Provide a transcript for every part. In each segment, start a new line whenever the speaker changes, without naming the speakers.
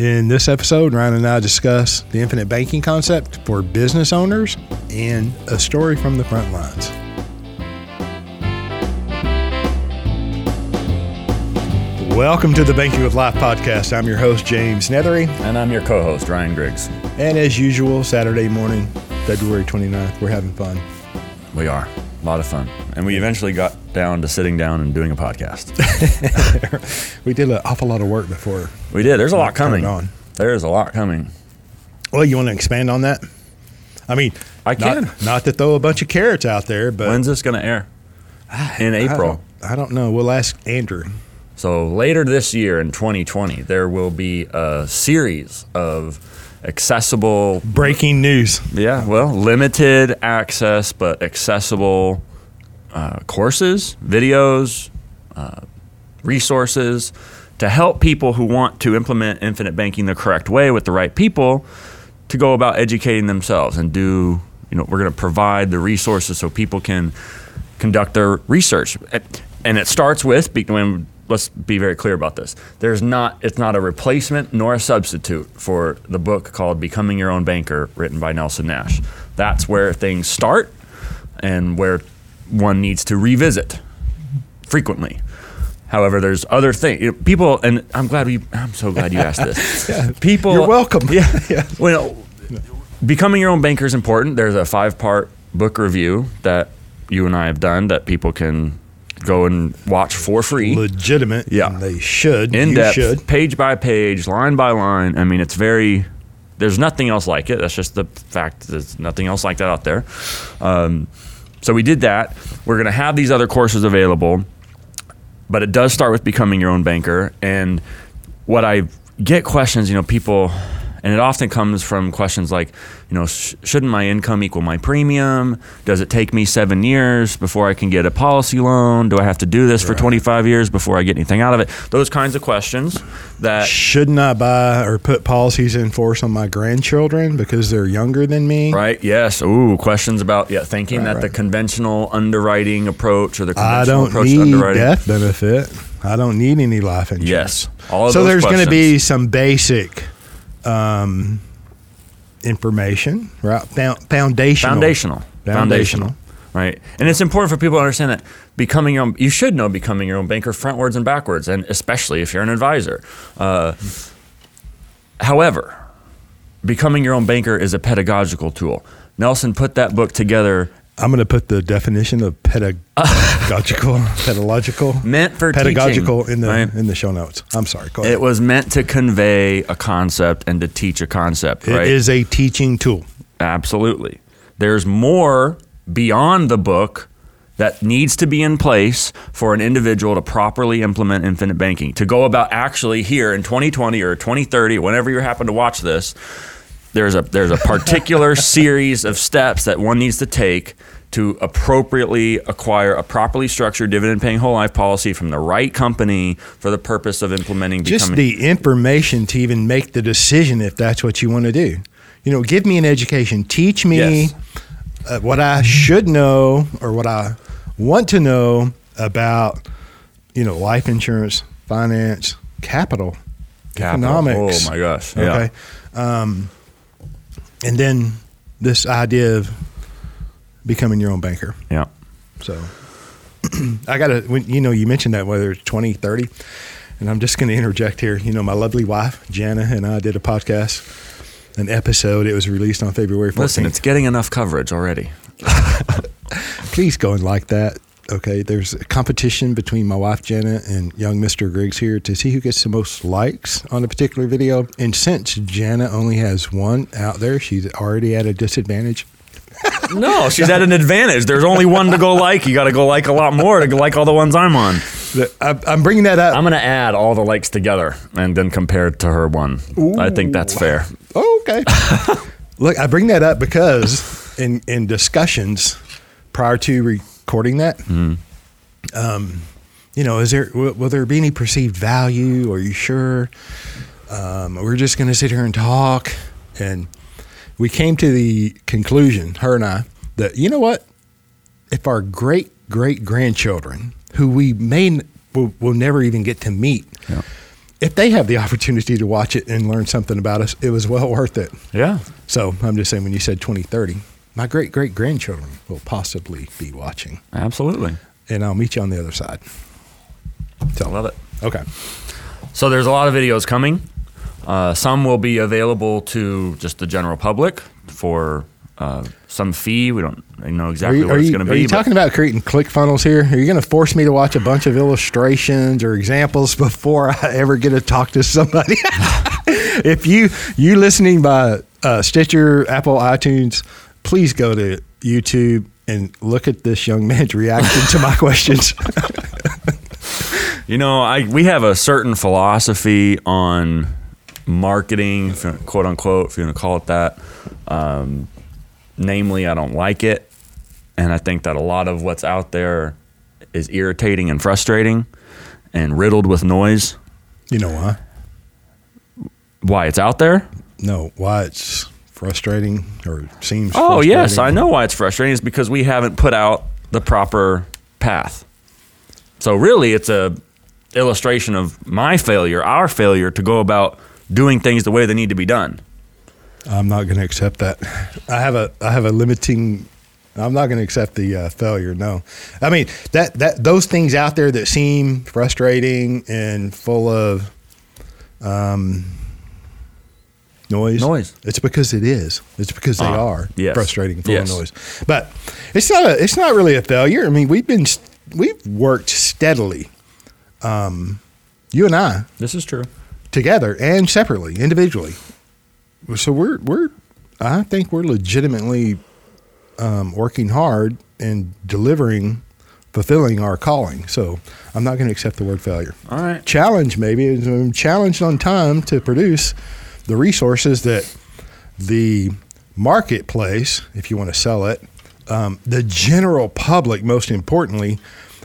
In this episode, Ryan and I discuss the infinite banking concept for business owners and a story from the front lines. Welcome to the Banking with Life podcast. I'm your host, James Neathery.
And I'm your co host, Ryan Griggs.
And as usual, Saturday morning, February 29th, we're having fun.
We are. A lot of fun. And we eventually got down to sitting down and doing a podcast.
we did an awful lot of work before.
We did. There's a lot coming. On. There's a lot coming.
Well, you want to expand on that? I mean,
I can.
Not, not to throw a bunch of carrots out there, but.
When's this going to air? Ah, in April.
I don't, I don't know. We'll ask Andrew.
So later this year in 2020, there will be a series of accessible
breaking news.
Yeah, well, limited access but accessible uh, courses, videos, uh, resources to help people who want to implement infinite banking the correct way with the right people to go about educating themselves and do. You know, we're going to provide the resources so people can conduct their research, and it starts with when let's be very clear about this. There's not it's not a replacement nor a substitute for the book called Becoming Your Own Banker written by Nelson Nash. That's where things start and where one needs to revisit frequently. However, there's other things. You know, people, and I'm glad we. I'm so glad you asked this.
yeah, people, you're welcome.
Yeah, yeah. Well, becoming your own banker is important. There's a five part book review that you and I have done that people can go and watch for free.
Legitimate.
Yeah.
They should.
In
you
depth,
should.
page by page, line by line. I mean, it's very. There's nothing else like it. That's just the fact. There's nothing else like that out there. Um, so we did that. We're going to have these other courses available, but it does start with becoming your own banker. And what I get questions, you know, people and it often comes from questions like, you know, sh- shouldn't my income equal my premium? Does it take me seven years before I can get a policy loan? Do I have to do this right. for 25 years before I get anything out of it? Those kinds of questions that.
Shouldn't I buy or put policies in force on my grandchildren because they're younger than me?
Right, yes. Ooh, questions about, yeah, thinking right, that right. the conventional underwriting approach or the conventional
I don't
approach
need
to underwriting.
death benefit. I don't need any life insurance.
Yes.
All so there's going to be some basic um, information, right? Foundational.
Foundational. Foundational. Right. And it's important for people to understand that becoming your own, you should know becoming your own banker frontwards and backwards, and especially if you're an advisor. Uh, however, becoming your own banker is a pedagogical tool. Nelson put that book together
I'm going to put the definition of uh, pedagogical, pedagogical,
meant for
pedagogical
teaching,
in the
right?
in the show notes. I'm sorry.
It was meant to convey a concept and to teach a concept.
It
right?
is a teaching tool.
Absolutely. There's more beyond the book that needs to be in place for an individual to properly implement infinite banking. To go about actually here in 2020 or 2030, whenever you happen to watch this there's a there's a particular series of steps that one needs to take to appropriately acquire a properly structured dividend paying whole life policy from the right company for the purpose of implementing
just the information to even make the decision if that's what you want to do you know give me an education teach me yes. uh, what i should know or what i want to know about you know life insurance finance capital,
capital.
economics
oh my gosh
yeah. okay um, and then this idea of becoming your own banker.
Yeah.
So I got to, when you know, you mentioned that whether it's 20, 30, and I'm just going to interject here. You know, my lovely wife, Jana, and I did a podcast, an episode. It was released on February 14th.
Listen, it's getting enough coverage already.
Please go and like that. Okay, there's a competition between my wife Jenna and young Mr. Griggs here to see who gets the most likes on a particular video. And since Jenna only has one out there, she's already at a disadvantage.
no, she's at an advantage. There's only one to go like. You got to go like a lot more to like all the ones I'm on.
I'm bringing that up.
I'm going to add all the likes together and then compare it to her one. Ooh. I think that's fair.
Oh, okay. Look, I bring that up because in in discussions prior to re- recording that. Mm. Um, you know, is there will, will, there be any perceived value? Are you sure? Um, we're just going to sit here and talk, and we came to the conclusion, her and I, that you know what, if our great great grandchildren, who we may will, will never even get to meet, yeah. if they have the opportunity to watch it and learn something about us, it was well worth it.
Yeah.
So I'm just saying, when you said 2030, my great great grandchildren will possibly be watching,
Absolutely.
and I'll meet you on the other side.
I love it.
Okay.
So there's a lot of videos coming. Uh, some will be available to just the general public for uh, some fee. We don't know exactly
you,
what
are
it's
you,
going to
are you talking about creating click funnels here? Are you going to force me to watch a bunch of illustrations or examples before I ever get to talk to somebody? if you you listening by uh, Stitcher, Apple, iTunes, please go to YouTube and look at this young man's reaction to my questions.
You know, I we have a certain philosophy on marketing, quote unquote, if you want to call it that. Um, namely, I don't like it, and I think that a lot of what's out there is irritating and frustrating, and riddled with noise.
you know why?
Why it's out there?
No, why it's frustrating or seems.
Oh yes, I know why it's frustrating. Is because we haven't put out the proper path. So really, it's a illustration of my failure, our failure to go about doing things the way they need to be done.
I'm not going to accept that. I have a I have a limiting. I'm not going to accept the uh, failure. No, I mean that that those things out there that seem frustrating and full of um, noise.
Noise.
It's because it is. It's because they
Ah,
are
yes.
frustrating, full
Yes.
of noise. But it's not a. It's not really a failure. I mean, we've been we've worked steadily. Um, you and I
This is true.
together and separately, individually. So we're we're I think we're legitimately um, working hard and delivering, fulfilling our calling. So I'm not going to accept the word failure.
All right.
Challenge maybe I'm challenged on time to produce the resources that the marketplace, if you want to sell it, um, the general public, most importantly,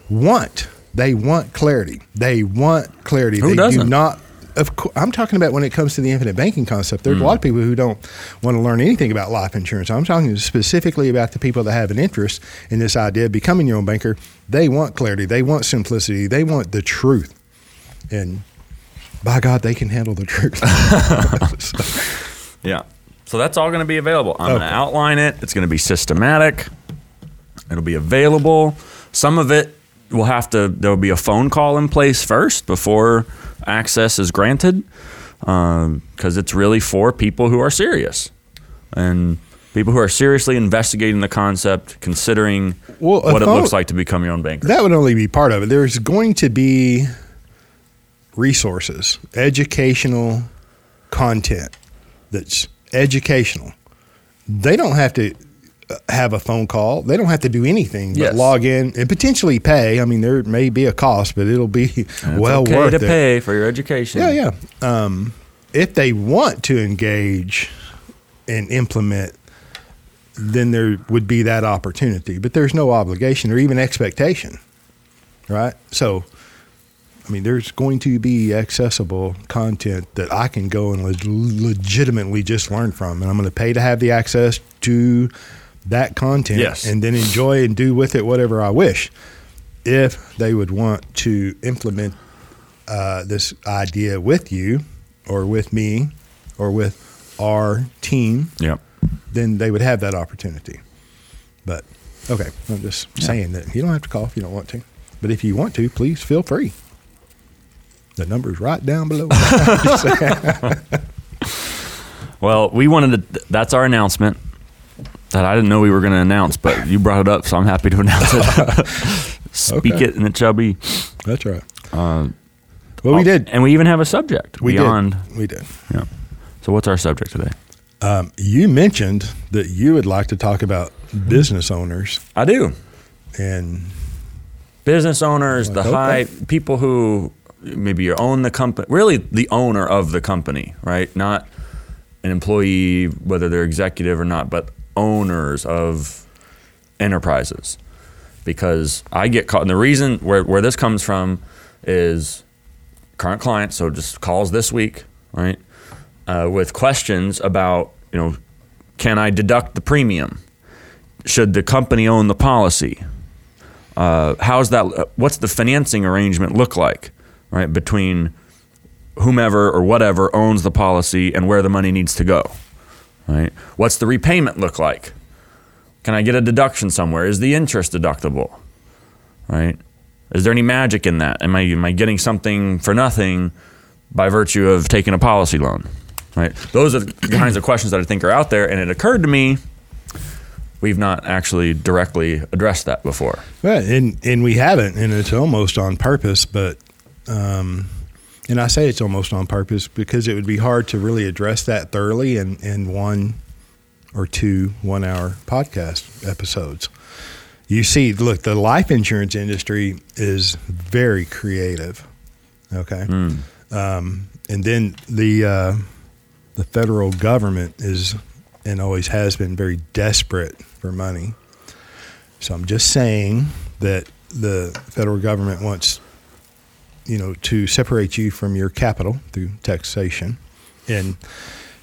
want. They want clarity. They want clarity.
Who
they do
doesn't?
not. Of course, I'm talking about when it comes to the infinite banking concept. There's a lot of people who don't want to learn anything about life insurance. I'm talking specifically about the people that have an interest in this idea of becoming your own banker. They want clarity. They want simplicity. They want the truth. And by God, they can handle the truth.
Yeah. So that's all going to be available. I'm going to outline it. It's going to be systematic. It'll be available. Some of it will have to. There will be a phone call in place first before access is granted, um, because it's really for people who are serious and people who are seriously investigating the concept, considering
Well,
what it looks like to become your own banker.
That would only be part of it. There's going to be resources, educational content that's educational. They don't have to uh, have a phone call. They don't have to do anything but
Yes.
log in and potentially pay. I mean, there may be a cost, but it'll be
it's
well
okay
worth
to
it.
pay for your education.
Yeah, yeah. Um, if they want to engage and implement, then there would be that opportunity. But there's no obligation or even expectation, right? So, I mean, there's going to be accessible content that I can go and leg- legitimately just learn from, and I'm going to pay to have the access to that content,
Yes.
and then enjoy and do with it whatever I wish. If they would want to implement uh, this idea with you or with me or with our team,
Yep.
then they would have that opportunity. But okay, I'm just saying that you don't have to call if you don't want to. But if you want to, please feel free. The number's right down below.
Well, we wanted to. That's our announcement. That I didn't know we were going to announce, but you brought it up, so I'm happy to announce it. Speak
Okay.
it, and it shall be.
That's right.
Uh,
Well, we did.
and we even have a subject
We
beyond.
did. We did.
Yeah. So, what's our subject today?
Um, you mentioned that you would like to talk about business owners
I do.
and
Business owners, the
Okay.
high people who maybe you own the company, really the owner of the company, right? Not an employee, whether they're executive or not, but owners of enterprises. Because I get caught, and the reason where, where this comes from is current clients, so just calls this week, right? Uh, with questions about, you know, can I deduct the premium? Should the company own the policy? Uh, how's that? What's the financing arrangement look like, right? Between whomever or whatever owns the policy and where the money needs to go. Right? What's the repayment look like? Can I get a deduction somewhere? Is the interest deductible? Right? Is there any magic in that? Am I am I getting something for nothing by virtue of taking a policy loan? Right? Those are the kinds of questions that I think are out there and it occurred to me we've not actually directly addressed that before.
Right, and and we haven't, and it's almost on purpose. But, um, and I say it's almost on purpose because it would be hard to really address that thoroughly in in one or two one-hour podcast episodes. You see, look, the life insurance industry is very creative. Okay, um, and then the uh, the federal government is and always has been very desperate for money. So I'm just saying that the federal government wants, you know, to separate you from your capital through taxation. And,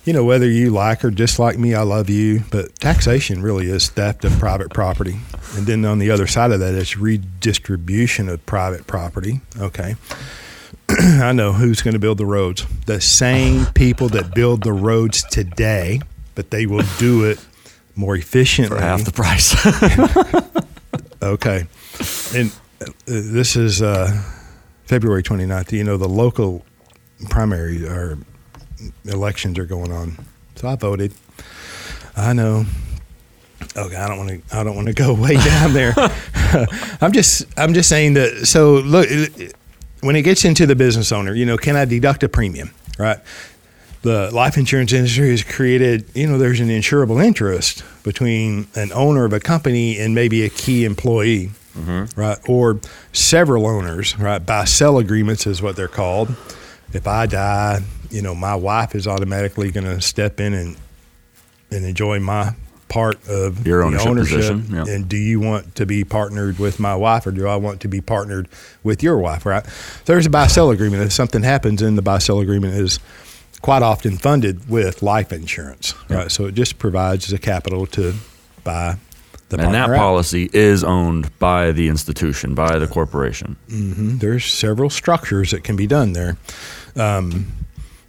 you know, whether you like or dislike me, I love you, but taxation really is theft of private property. And then on the other side of that, it's redistribution of private property. Okay. I know who's going to build the roads. The same people that build the roads today, but they will do it more efficiently.
For half the price.
Okay. And uh, this is uh, February 29th. You know, the local primary or elections are going on. So I voted. I know. Oh, okay, I don't want to. I don't want to go way down there. I'm just. I'm just saying that. So look, when it gets into the business owner, you know, can I deduct a premium? Right. The life insurance industry has created. You know, there's an insurable interest between an owner of a company and maybe a key employee. Mm-hmm. Right, or several owners, right? Buy sell agreements is what they're called. If I die, you know, my wife is automatically going to step in and and enjoy my part of
Your
the
ownership
ownership.
yeah.
And do you want to be partnered with my wife, or do I want to be partnered with your wife? Right. There's a buy sell agreement. If something happens, and the buy sell agreement is quite often funded with life insurance. Right. So it just provides the capital to buy
and that
out.
policy is owned by the institution, by the corporation.
Mhm. There's several structures that can be done there. Um,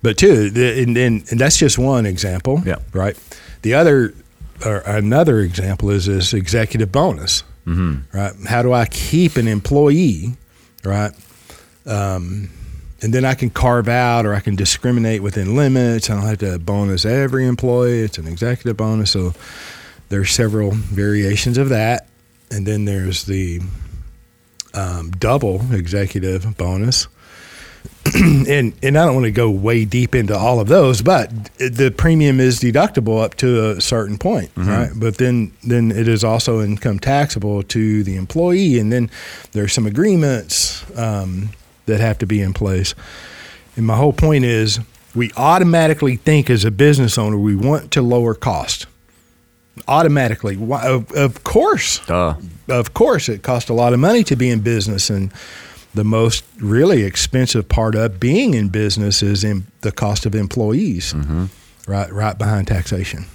but two, the, and, and, and that's just one example.
Yeah.
Right. The other, or another example is this executive bonus. Mm-hmm. Right. How do I keep an employee? Right. Um, and then I can carve out or I can discriminate within limits. I don't have to bonus every employee. It's an executive bonus. So there's several variations of that. And then there's the um, double executive bonus. and and I don't want to go way deep into all of those, but the premium is deductible up to a certain point, right? But then then it is also income taxable to the employee, and then there's some agreements um, that have to be in place. And my whole point is, we automatically think as a business owner we want to lower cost. Automatically, Why- of, of course,
Duh.
of course, it costs a lot of money to be in business, and the most really expensive part of being in business is in the cost of employees, right, right behind taxation.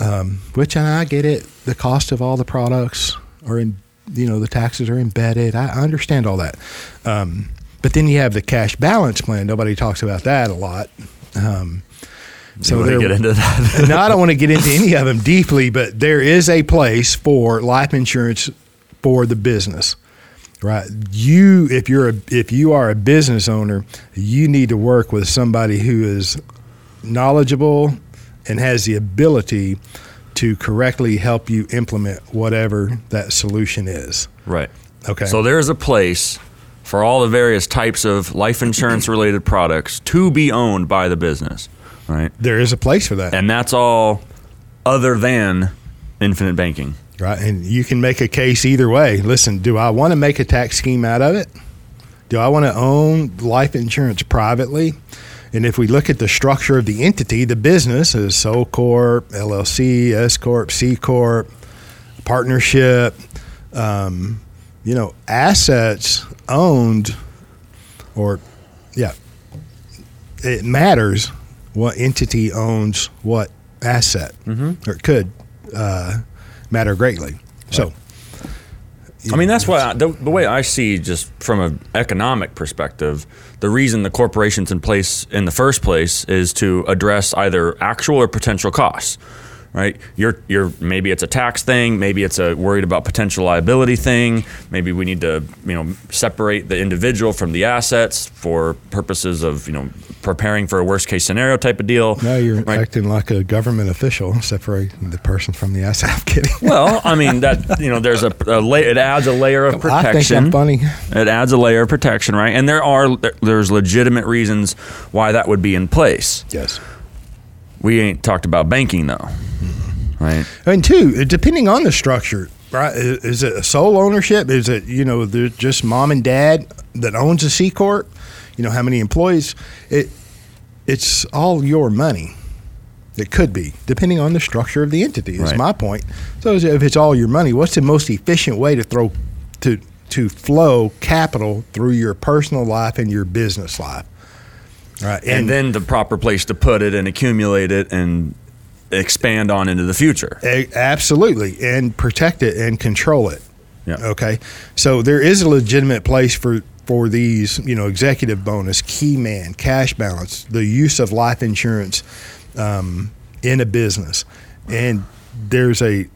Um, which and I get it. The cost of all the products are in, you know, the taxes are embedded. I I understand all that. Um, but then you have the cash balance plan. Nobody talks about that a lot. Um,
So
so
you get into that?
no, I don't want to get into any of them deeply, but there is a place for life insurance for the business. Right. You if you're a if you are a business owner, you need to work with somebody who is knowledgeable and has the ability to correctly help you implement whatever that solution is.
right.
Okay.
So there is a place for all the various types of life insurance related products to be owned by the business, right?
there is a place for that.
And that's all other than infinite banking.
Right. And you can make a case either way. Listen, do I want to make a tax scheme out of it? Do I want to own life insurance privately? And if we look at the structure of the entity, the business is sole corp, LLC, S corp, C corp, partnership, um, you know, assets owned, or yeah, it matters what entity owns what asset, or it could uh, matter greatly. So,
I mean, that's why I, the, the way I see, just from an economic perspective, the reason the corporation's in place in the first place is to address either actual or potential costs right? You're you're maybe it's a tax thing, maybe it's a worried about potential liability thing, maybe we need to you know separate the individual from the assets for purposes of you know preparing for a worst case scenario type of deal.
Now you're right? acting like a government official, separating the person from the asset. I'm kidding.
Well, I mean that you know there's a, a la- it adds a layer of protection.
I think I'm funny.
It adds a layer of protection, right? And there are there's legitimate reasons why that would be in place.
Yes.
We ain't talked about banking though. Mm-hmm. Right.
And two, depending on the structure, right? Is it a sole ownership? Is it you know just mom and dad that owns a C corp? You know how many employees? It it's all your money. It could be, depending on the structure of the entity. Is right. my point. So if it's all your money, what's the most efficient way to throw to to flow capital through your personal life and your business life?
Right. And, and, then the proper place to put it and accumulate it and expand on into the future.
absolutely, and protect it and control it.
Yeah.
Okay. So there is a legitimate place for for these, you know, executive bonus, key man, cash balance, the use of life insurance um, in a business, and there's a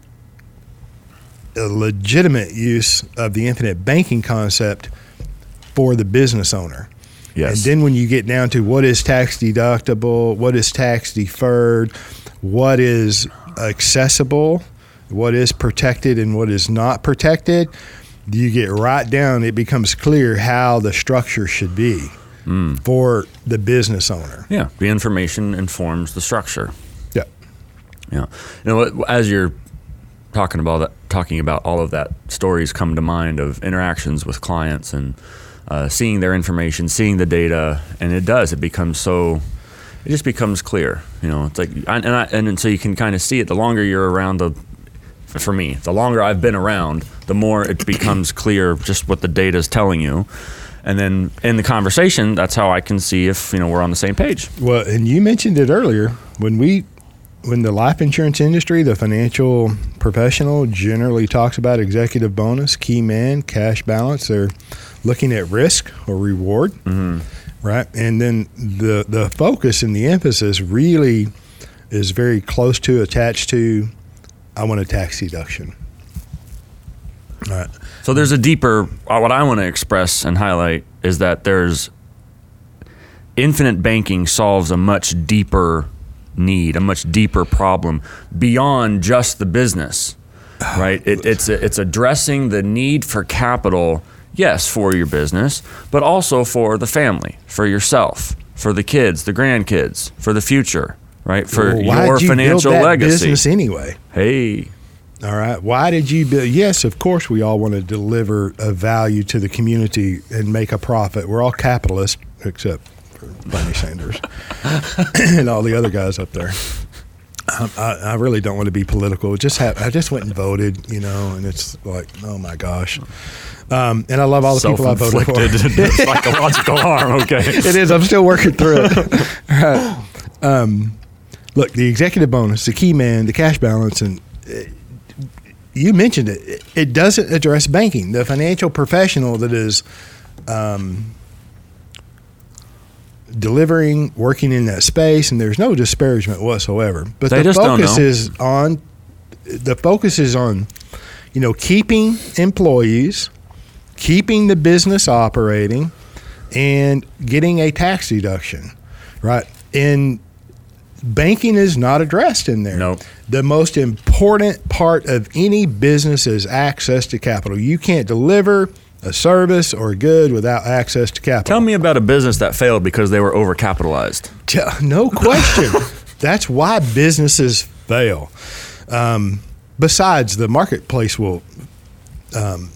a legitimate use of the infinite banking concept for the business owner.
Yes.
And then when you get down to what is tax deductible, what is tax deferred, what is accessible, what is protected, and what is not protected, you get right down, it becomes clear how the structure should be mm. for the business owner.
Yeah, the information informs the structure.
Yeah.
Yeah. You know, as you're talking about that, talking about all of that, stories come to mind of interactions with clients and uh, seeing their information, seeing the data, and it does. It becomes so it just becomes clear. You know, it's like, and I, and so you can kind of see it. The longer you're around the, for me, the longer I've been around, the more it becomes clear just what the data is telling you. And then in the conversation, that's how I can see if you know we're on the same page.
Well, and you mentioned it earlier when we, when the life insurance industry, the financial professional generally talks about executive bonus, key man, cash balance. They're looking at risk or reward. Mm-hmm right? And then the the focus and the emphasis really is very close to attached to I want a tax deduction.
Right. So there's a deeper uh, what I want to express and highlight is that there's infinite banking solves a much deeper need, a much deeper problem beyond just the business. Right? It, it's it's addressing the need for capital yes, for your business, but also for the family, for yourself, for the kids, the grandkids, for the future, right? For well, your you financial legacy.
Business anyway.
Hey.
All right. Why did you build? Yes, of course, we all want to deliver a value to the community and make a profit. We're all capitalists, except Bernie Sanders and all the other guys up there. Um, I, I, really don't want to be political. Just have, I just went and voted, you know, and it's like, oh my gosh. Um, and I love all the people I voted for.
psychological harm. Okay,
it is. I'm still working through it. right. Um, look, the executive bonus, the key man, the cash balance, and uh, you mentioned it. It doesn't address banking. The financial professional that is um, delivering, working in that space, and there's no disparagement whatsoever. But
they
the focus is on the focus is on you know keeping employees keeping the business operating and getting a tax deduction, right? And banking is not addressed in there.
No.
The most important part of any business is access to capital. You can't deliver a service or a good without access to capital.
Tell me about a business that failed because they were overcapitalized.
No question. That's why businesses fail. Um, besides, the marketplace will um,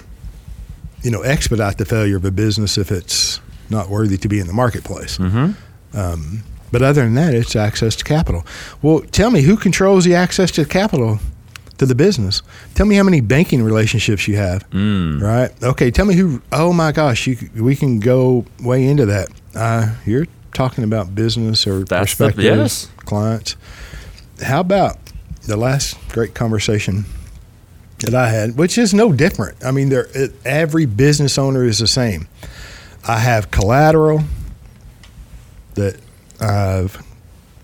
you know, expedite the failure of a business if it's not worthy to be in the marketplace. Mm-hmm. Um, but other than that, it's access to capital. Well, tell me who controls the access to capital to the business. Tell me how many banking relationships you have. Mm. Right? Okay. Tell me who. Oh my gosh, you, we can go way into that. Uh, you're talking about business or That's prospective the, yes. clients. How about the last great conversation that I had, which is no different. I mean, it, every business owner is the same. I have collateral that I've,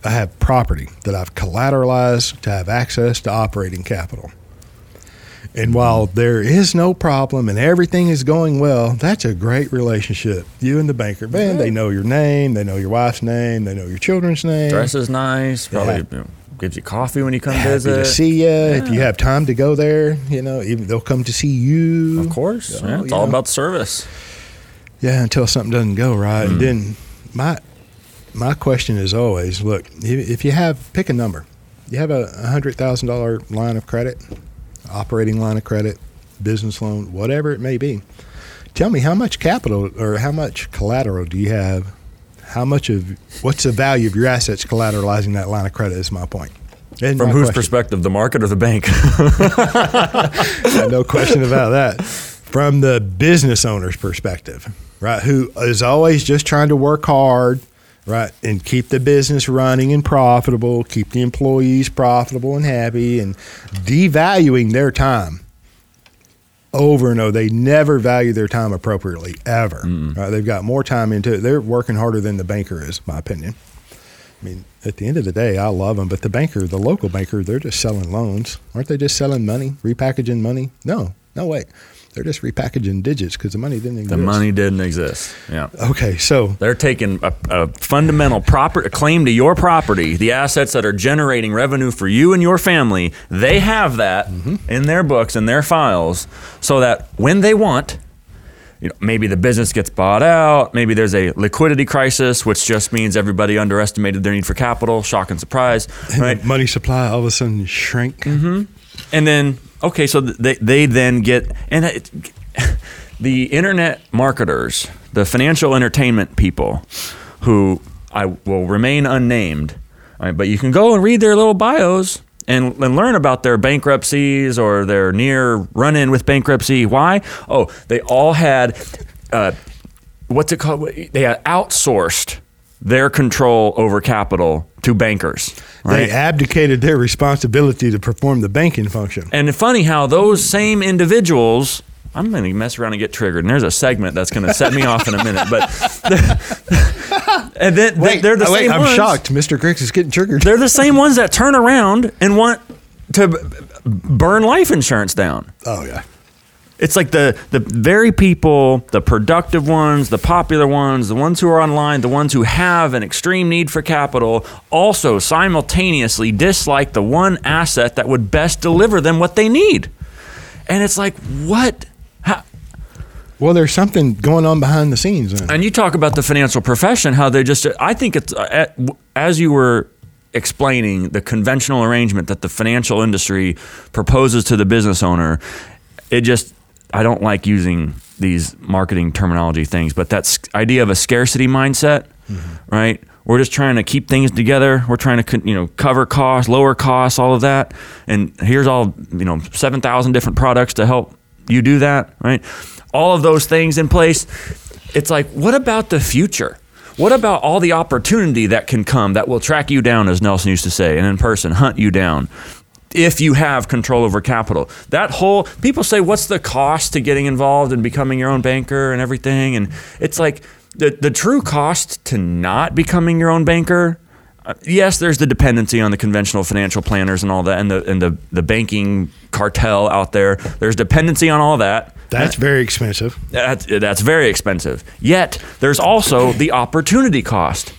I have property that I've collateralized to have access to operating capital. And while there is no problem and everything is going well, that's a great relationship. You and the banker, man, they know your name, they know your wife's name, they know your children's name.
Dress is nice. Probably
Yeah.
you know, gives you coffee when you come
Happy
visit.
to see you. If you have time to go there, you know, even they'll come to see you.
Of course, yeah, it's all
know.
about service.
Yeah, until something doesn't go right.
Mm.
And then my my question is always, look, if you have pick a number, you have a hundred thousand dollar line of credit, operating line of credit, business loan, whatever it may be. Tell me how much capital or how much collateral do you have? How much of what's the value of your assets collateralizing that line of credit? Is my point. And
From
my
whose
question.
perspective, the market or the bank?
No question about that. From the business owner's perspective, right, who is always just trying to work hard, right, and keep the business running and profitable, keep the employees profitable and happy, and devaluing their time over and over. They never value their time appropriately, ever. Right? They've got more time into it. They're working harder than the banker is, my opinion. I mean, at the end of the day, I love them, but the banker, the local banker, they're just selling loans. Aren't they just selling money, repackaging money? No, no way. They're just repackaging digits because the money didn't exist.
the money didn't exist. Yeah.
Okay, so
They're taking a, a fundamental proper a claim to your property, the assets that are generating revenue for you and your family. They have that mm-hmm. in their books and their files, so that when they want, you know, maybe the business gets bought out, maybe there's a liquidity crisis, which just means everybody underestimated their need for capital. Shock and surprise, right?
money supply all of a sudden shrink. Mm-hmm.
and then okay, so they they then get and it, the internet marketers, the financial entertainment people, who I will remain unnamed, right, but you can go and read their little bios. And, and learn about their bankruptcies or their near run in with bankruptcy. Why? Oh, they all had, uh, what's it called? They outsourced their control over capital to bankers. Right?
They abdicated their responsibility to perform the banking function.
And it's funny how those same individuals, I'm going to mess around and get triggered. And there's a segment that's going to set me off in a minute. But and then
Wait,
they're the
wait,
same
I'm
ones.
shocked. Mr. Griggs is getting triggered.
They're the same ones that turn around and want to burn life insurance down.
oh yeah.
It's like the the very people, the productive ones, the popular ones, the ones who are online, the ones who have an extreme need for capital, also simultaneously dislike the one asset that would best deliver them what they need. And it's like, what? How?
Well, there's something going on behind the scenes. Then.
And you talk about the financial profession, how they just, I think it's, uh, as you were explaining the conventional arrangement that the financial industry proposes to the business owner, it just, I don't like using these marketing terminology things, but that idea of a scarcity mindset, mm-hmm. right? We're just trying to keep things together. We're trying to, you know, cover costs, lower costs, all of that. And here's all, you know, 7,000 different products to help you do that, right? All of those things in place. It's like, what about the future? What about all the opportunity that can come that will track you down, as Nelson used to say, and in person hunt you down? If you have control over capital, that whole people say, what's the cost to getting involved and becoming your own banker and everything? And it's like the, the true cost to not becoming your own banker uh, yes, there's the dependency on the conventional financial planners and all that, and the and the, the banking cartel out there. There's dependency on all that.
That's very expensive.
That's, that's very expensive. Yet there's also the opportunity cost.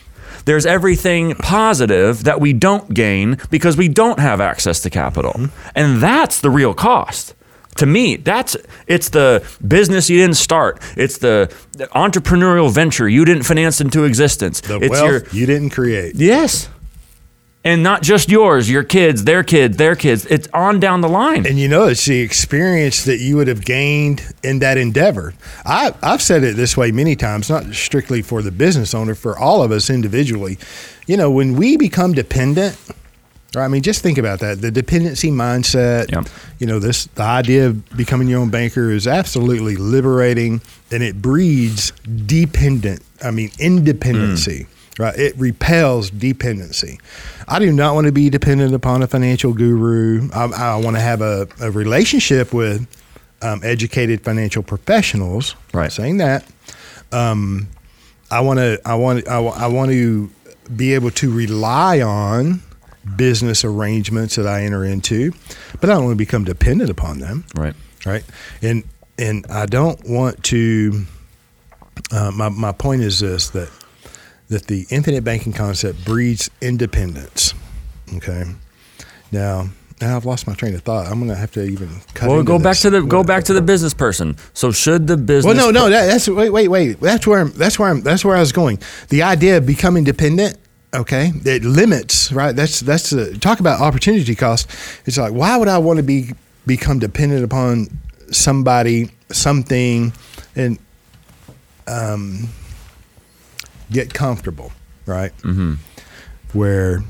There's everything positive that we don't gain because we don't have access to capital, mm-hmm. and that's the real cost. To me, that's it's the business you didn't start. It's the entrepreneurial venture you didn't finance into existence.
The
it's
wealth you didn't create.
Yes. And not just yours, your kids, their kids, their kids. It's on down the line.
And you know, it's the experience that you would have gained in that endeavor. I, I've said it this way many times, not strictly for the business owner, for all of us individually. You know, when we become dependent, I mean, just think about that. The dependency mindset, you know, this the idea of becoming your own banker is absolutely liberating and it breeds dependent, I mean, independency. Mm. Right? It repels dependency. I do not want to be dependent upon a financial guru. I, I want to have a, a relationship with um, educated financial professionals.
Right.
Saying that, um, I want to. I want. I, I want to be able to rely on business arrangements that I enter into, but I don't want to become dependent upon them
Right.
right? And and I don't want to. Uh, my my point is this that that the infinite banking concept breeds independence. Okay, now now I've lost my train of thought. I'm going to have to even cut.
Well, go back
this.
to the go back to the business person. So should the business
Well, no, no, that, that's wait, wait, wait. That's where I'm. That's where I'm. That's where I was going. The idea of becoming dependent. Okay, it limits. Right. That's that's the talk about opportunity cost. It's like why would I want to be become dependent upon somebody, something, and um, get comfortable. Right. Mm-hmm. Where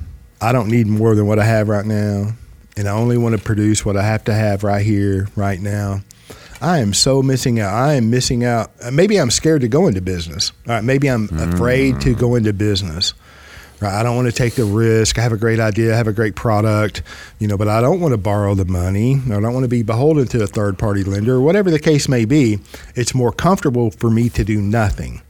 I don't need more than what I have right now, and I only want to produce what I have to have right here, right now. I am so missing out. I am missing out. uh, Maybe I'm scared to go into business. All right, maybe I'm afraid to go into business. Right, I don't want to take the risk. I have a great idea. I have a great product, you know, but I don't want to borrow the money. I don't want to be beholden to a third party lender or whatever the case may be. It's more comfortable for me to do nothing.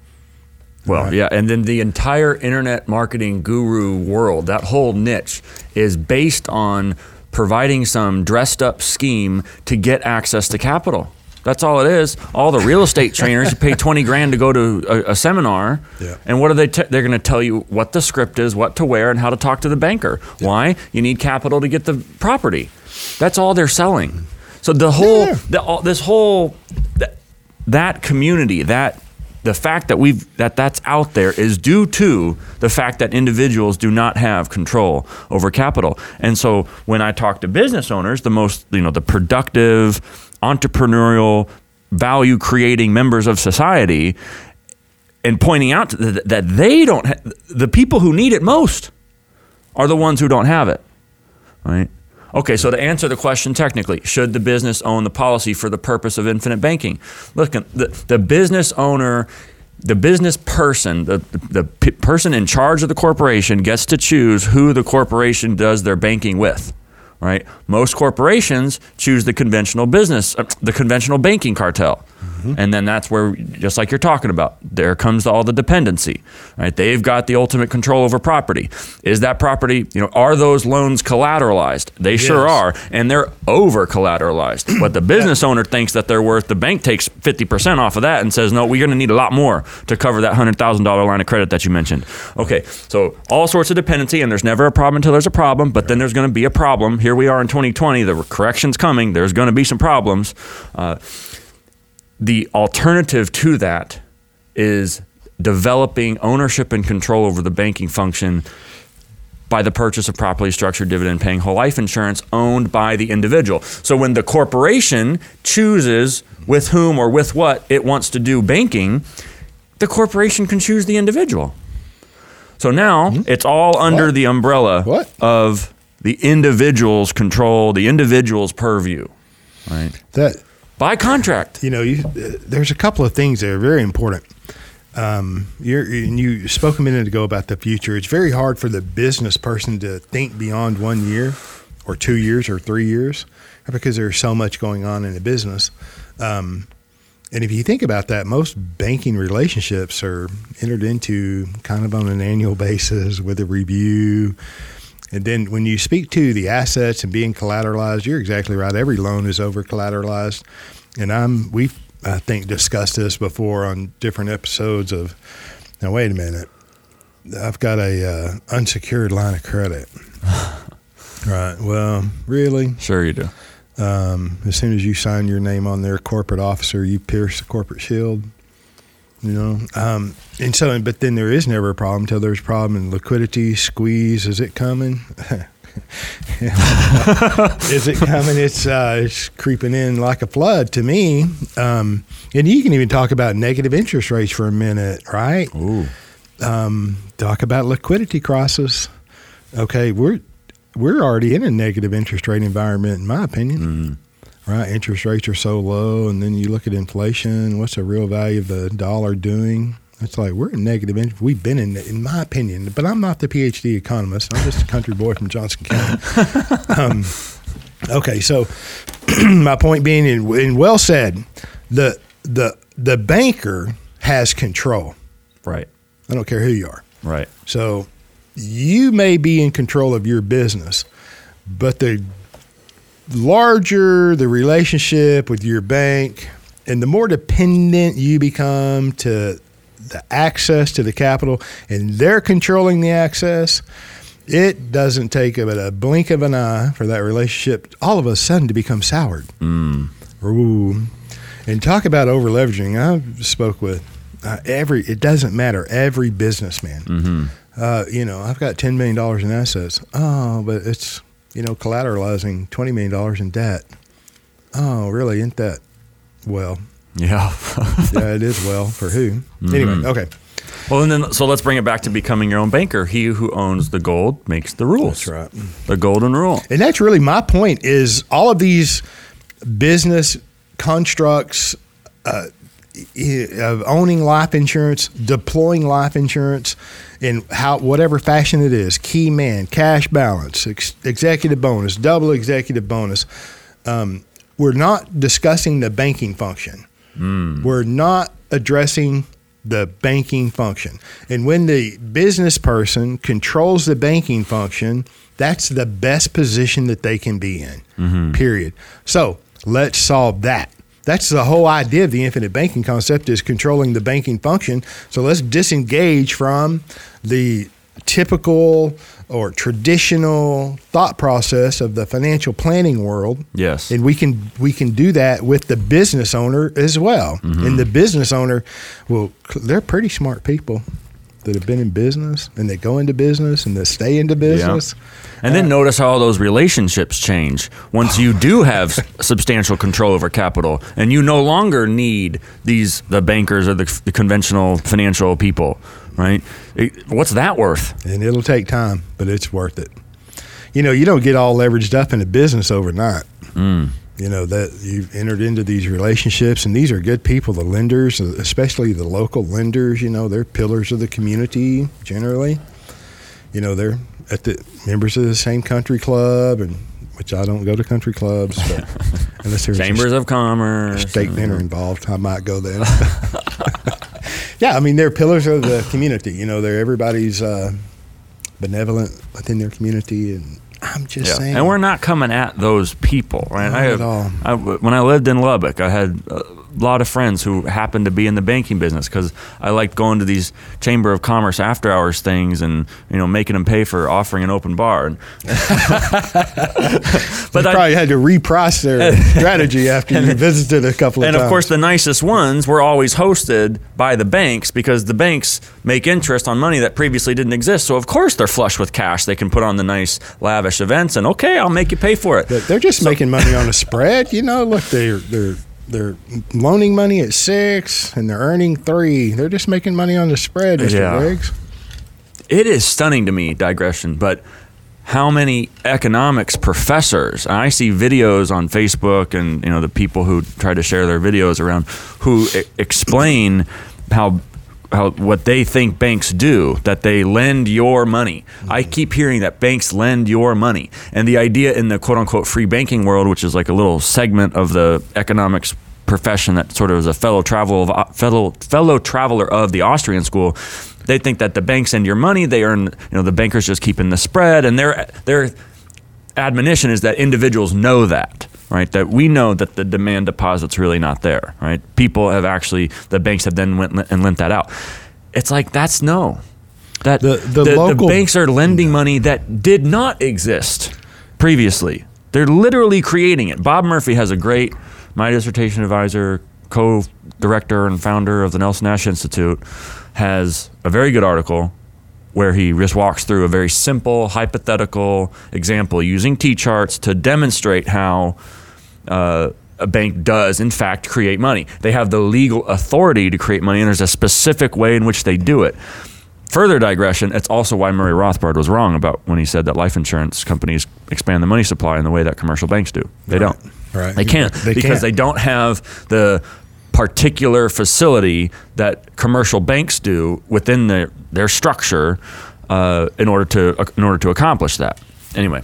Well,
Right.
yeah, and then the entire internet marketing guru world, that whole niche, is based on providing some dressed up scheme to get access to capital. That's all it is. All the real estate trainers, you pay twenty grand to go to a, a seminar,
Yeah.
and what are they? T- they're going to tell you what the script is, what to wear, and how to talk to the banker. Why? You need capital to get the property. That's all they're selling. So the whole,
Yeah.
the, all, this whole, that, that community, that the fact that we've that that's out there is due to the fact that individuals do not have control over capital. And so when I talk to business owners, the most you know the productive, entrepreneurial, value creating members of society, and pointing out that, that they don't ha- the people who need it most are the ones who don't have it right? Okay, so to answer the question technically, should the business own the policy for the purpose of infinite banking? Look, the, the business owner, the business person, the, the p- person in charge of the corporation gets to choose who the corporation does their banking with, right? Most corporations choose the conventional business, uh, the conventional banking cartel. And then that's where, just like you're talking about, there comes all the dependency, right? They've got the ultimate control over property. Is that property, you know, are those loans collateralized? They sure are, and they're over collateralized. but the business owner thinks that they're worth, the bank takes 50% off of that and says, no, we're going to need a lot more to cover that $100,000 line of credit that you mentioned. Okay, so all sorts of dependency, and there's never a problem until there's a problem, but then there's going to be a problem. Here we are in 2020, the correction's coming, there's going to be some problems. Uh, the alternative to that is developing ownership and control over the banking function by the purchase of properly structured dividend paying whole life insurance owned by the individual. So when the corporation chooses with whom or with what it wants to do banking, the corporation can choose the individual. So now hmm? it's all under
What?
the umbrella
What?
of the individual's control, the individual's purview, right?
That
By contract.
you know, you, there's a couple of things that are very important. Um, you spoke a minute ago about the future. It's very hard for the business person to think beyond one year, or two years, or three years, because there's so much going on in the business. Um, and if you think about that, most banking relationships are entered into kind of on an annual basis with a review. And then when you speak to the assets and being collateralized, you're exactly right. Every loan is over collateralized. And I'm we've I think discussed this before on different episodes of now wait a minute. I've got a uh, unsecured line of credit. right. Well, really?
Sure you do.
Um, as soon as you sign your name on their corporate officer, you pierce the corporate shield. You know, um, and so, but then there is never a problem until there's a problem in liquidity squeeze. Is it coming? is it coming? It's uh, it's creeping in like a flood to me. Um, and you can even talk about negative interest rates for a minute, right?
Ooh.
um, talk about liquidity crisis. Okay, we're we're already in a negative interest rate environment, in my opinion. Right, interest rates are so low, and then you look at inflation. What's the real value of the dollar doing? It's like we're in negative interest. We've been in, in my opinion, but I'm not the PhD economist. I'm just a country boy from Johnson County. um, okay, so my point being, and well said, the the the banker has control.
Right.
I don't care who you are.
Right.
So you may be in control of your business, but the larger the relationship with your bank and the more dependent you become to the access to the capital and they're controlling the access, it doesn't take but a blink of an eye for that relationship all of a sudden to become soured.
Mm.
Ooh. And talk about over leveraging. I spoke with uh, every, it doesn't matter, every businessman.
Mm-hmm.
Uh, you know, I've got $10 million in assets. Oh, but it's, you know, collateralizing $20 million in debt. Oh, really? Isn't that well?
Yeah.
yeah, it is well for who? Mm-hmm. Anyway, okay.
Well, and then so let's bring it back to becoming your own banker. He who owns the gold makes the rules.
That's right.
The golden rule.
And that's really my point is all of these business constructs uh, of owning life insurance, deploying life insurance in how whatever fashion it is, key man, cash balance, ex- executive bonus, double executive bonus. Um, we're not discussing the banking function.
Mm.
We're not addressing the banking function. And when the business person controls the banking function, that's the best position that they can be in.
Mm-hmm.
Period. So let's solve that. That's the whole idea of the infinite banking concept is controlling the banking function. So let's disengage from the typical or traditional thought process of the financial planning world.
Yes.
And we can we can do that with the business owner as well.
Mm-hmm.
And the business owner, well, they're pretty smart people that have been in business and they go into business and they stay into business.
Yeah. And then notice how all those relationships change once you do have substantial control over capital and you no longer need these the bankers or the, the conventional financial people, right? It, what's that worth?
And it'll take time, but it's worth it. You know, you don't get all leveraged up in a business overnight.
Mm.
You know that you've entered into these relationships, and these are good people. The lenders, especially the local lenders, you know, they're pillars of the community generally. You know, they're at the members of the same country club, and which I don't go to country clubs, but unless there's
chambers of commerce,
state dinner involved, I might go there. yeah, I mean they're pillars of the community. You know, they're everybody's uh, benevolent within their community, and I'm just
yeah.
saying.
And we're not coming at those people, right?
Not
I have,
at all.
I, when I lived in Lubbock, I had a lot of friends who happened to be in the banking business because I liked going to these Chamber of Commerce after hours things and you know making them pay for offering an open bar.
but I probably had to reprice their strategy after you visited a couple of
and
times.
And of course, the nicest ones were always hosted by the banks because the banks make interest on money that previously didn't exist. So of course they're flush with cash. They can put on the nice lavish events and okay, I'll make you pay for it.
They're just so, making money on a spread, you know. Look, they're they're they're loaning money at six and they're earning three. They're just making money on the spread, Mr.
Yeah.
Riggs.
It is stunning to me, digression, but how many economics professors and I see videos on Facebook and you know the people who try to share their videos around who explain how how what they think banks do that they lend your money. I mm-hmm. keep hearing that banks lend your money. And the idea in the quote unquote free banking world which is like a little segment of the economics profession that sort of is a fellow travel of, uh, fellow fellow traveler of the Austrian school they think that the banks send your money they earn you know the bankers just keeping the spread and their their admonition is that individuals know that right that we know that the demand deposit's really not there right? People have actually the banks have then went and lent that out. It's like that's no. That
The- the
the,
local-
banks are lending money that did not exist previously. They're literally creating it. Bob murphy has a great my dissertation advisor co-director and founder of the nelson nash institute has a very good article where he just walks through a very simple hypothetical example using T charts to demonstrate how uh, a bank does, in fact, create money. They have the legal authority to create money, and there's a specific way in which they do it. Further digression, it's also why Murray Rothbard was wrong about when he said that life insurance companies expand the money supply in the way that commercial banks do. They don't.
Right.
They can't
They
because
can't.
they don't have the particular facility that commercial banks do within their their structure uh, in order to in order to accomplish that. Anyway,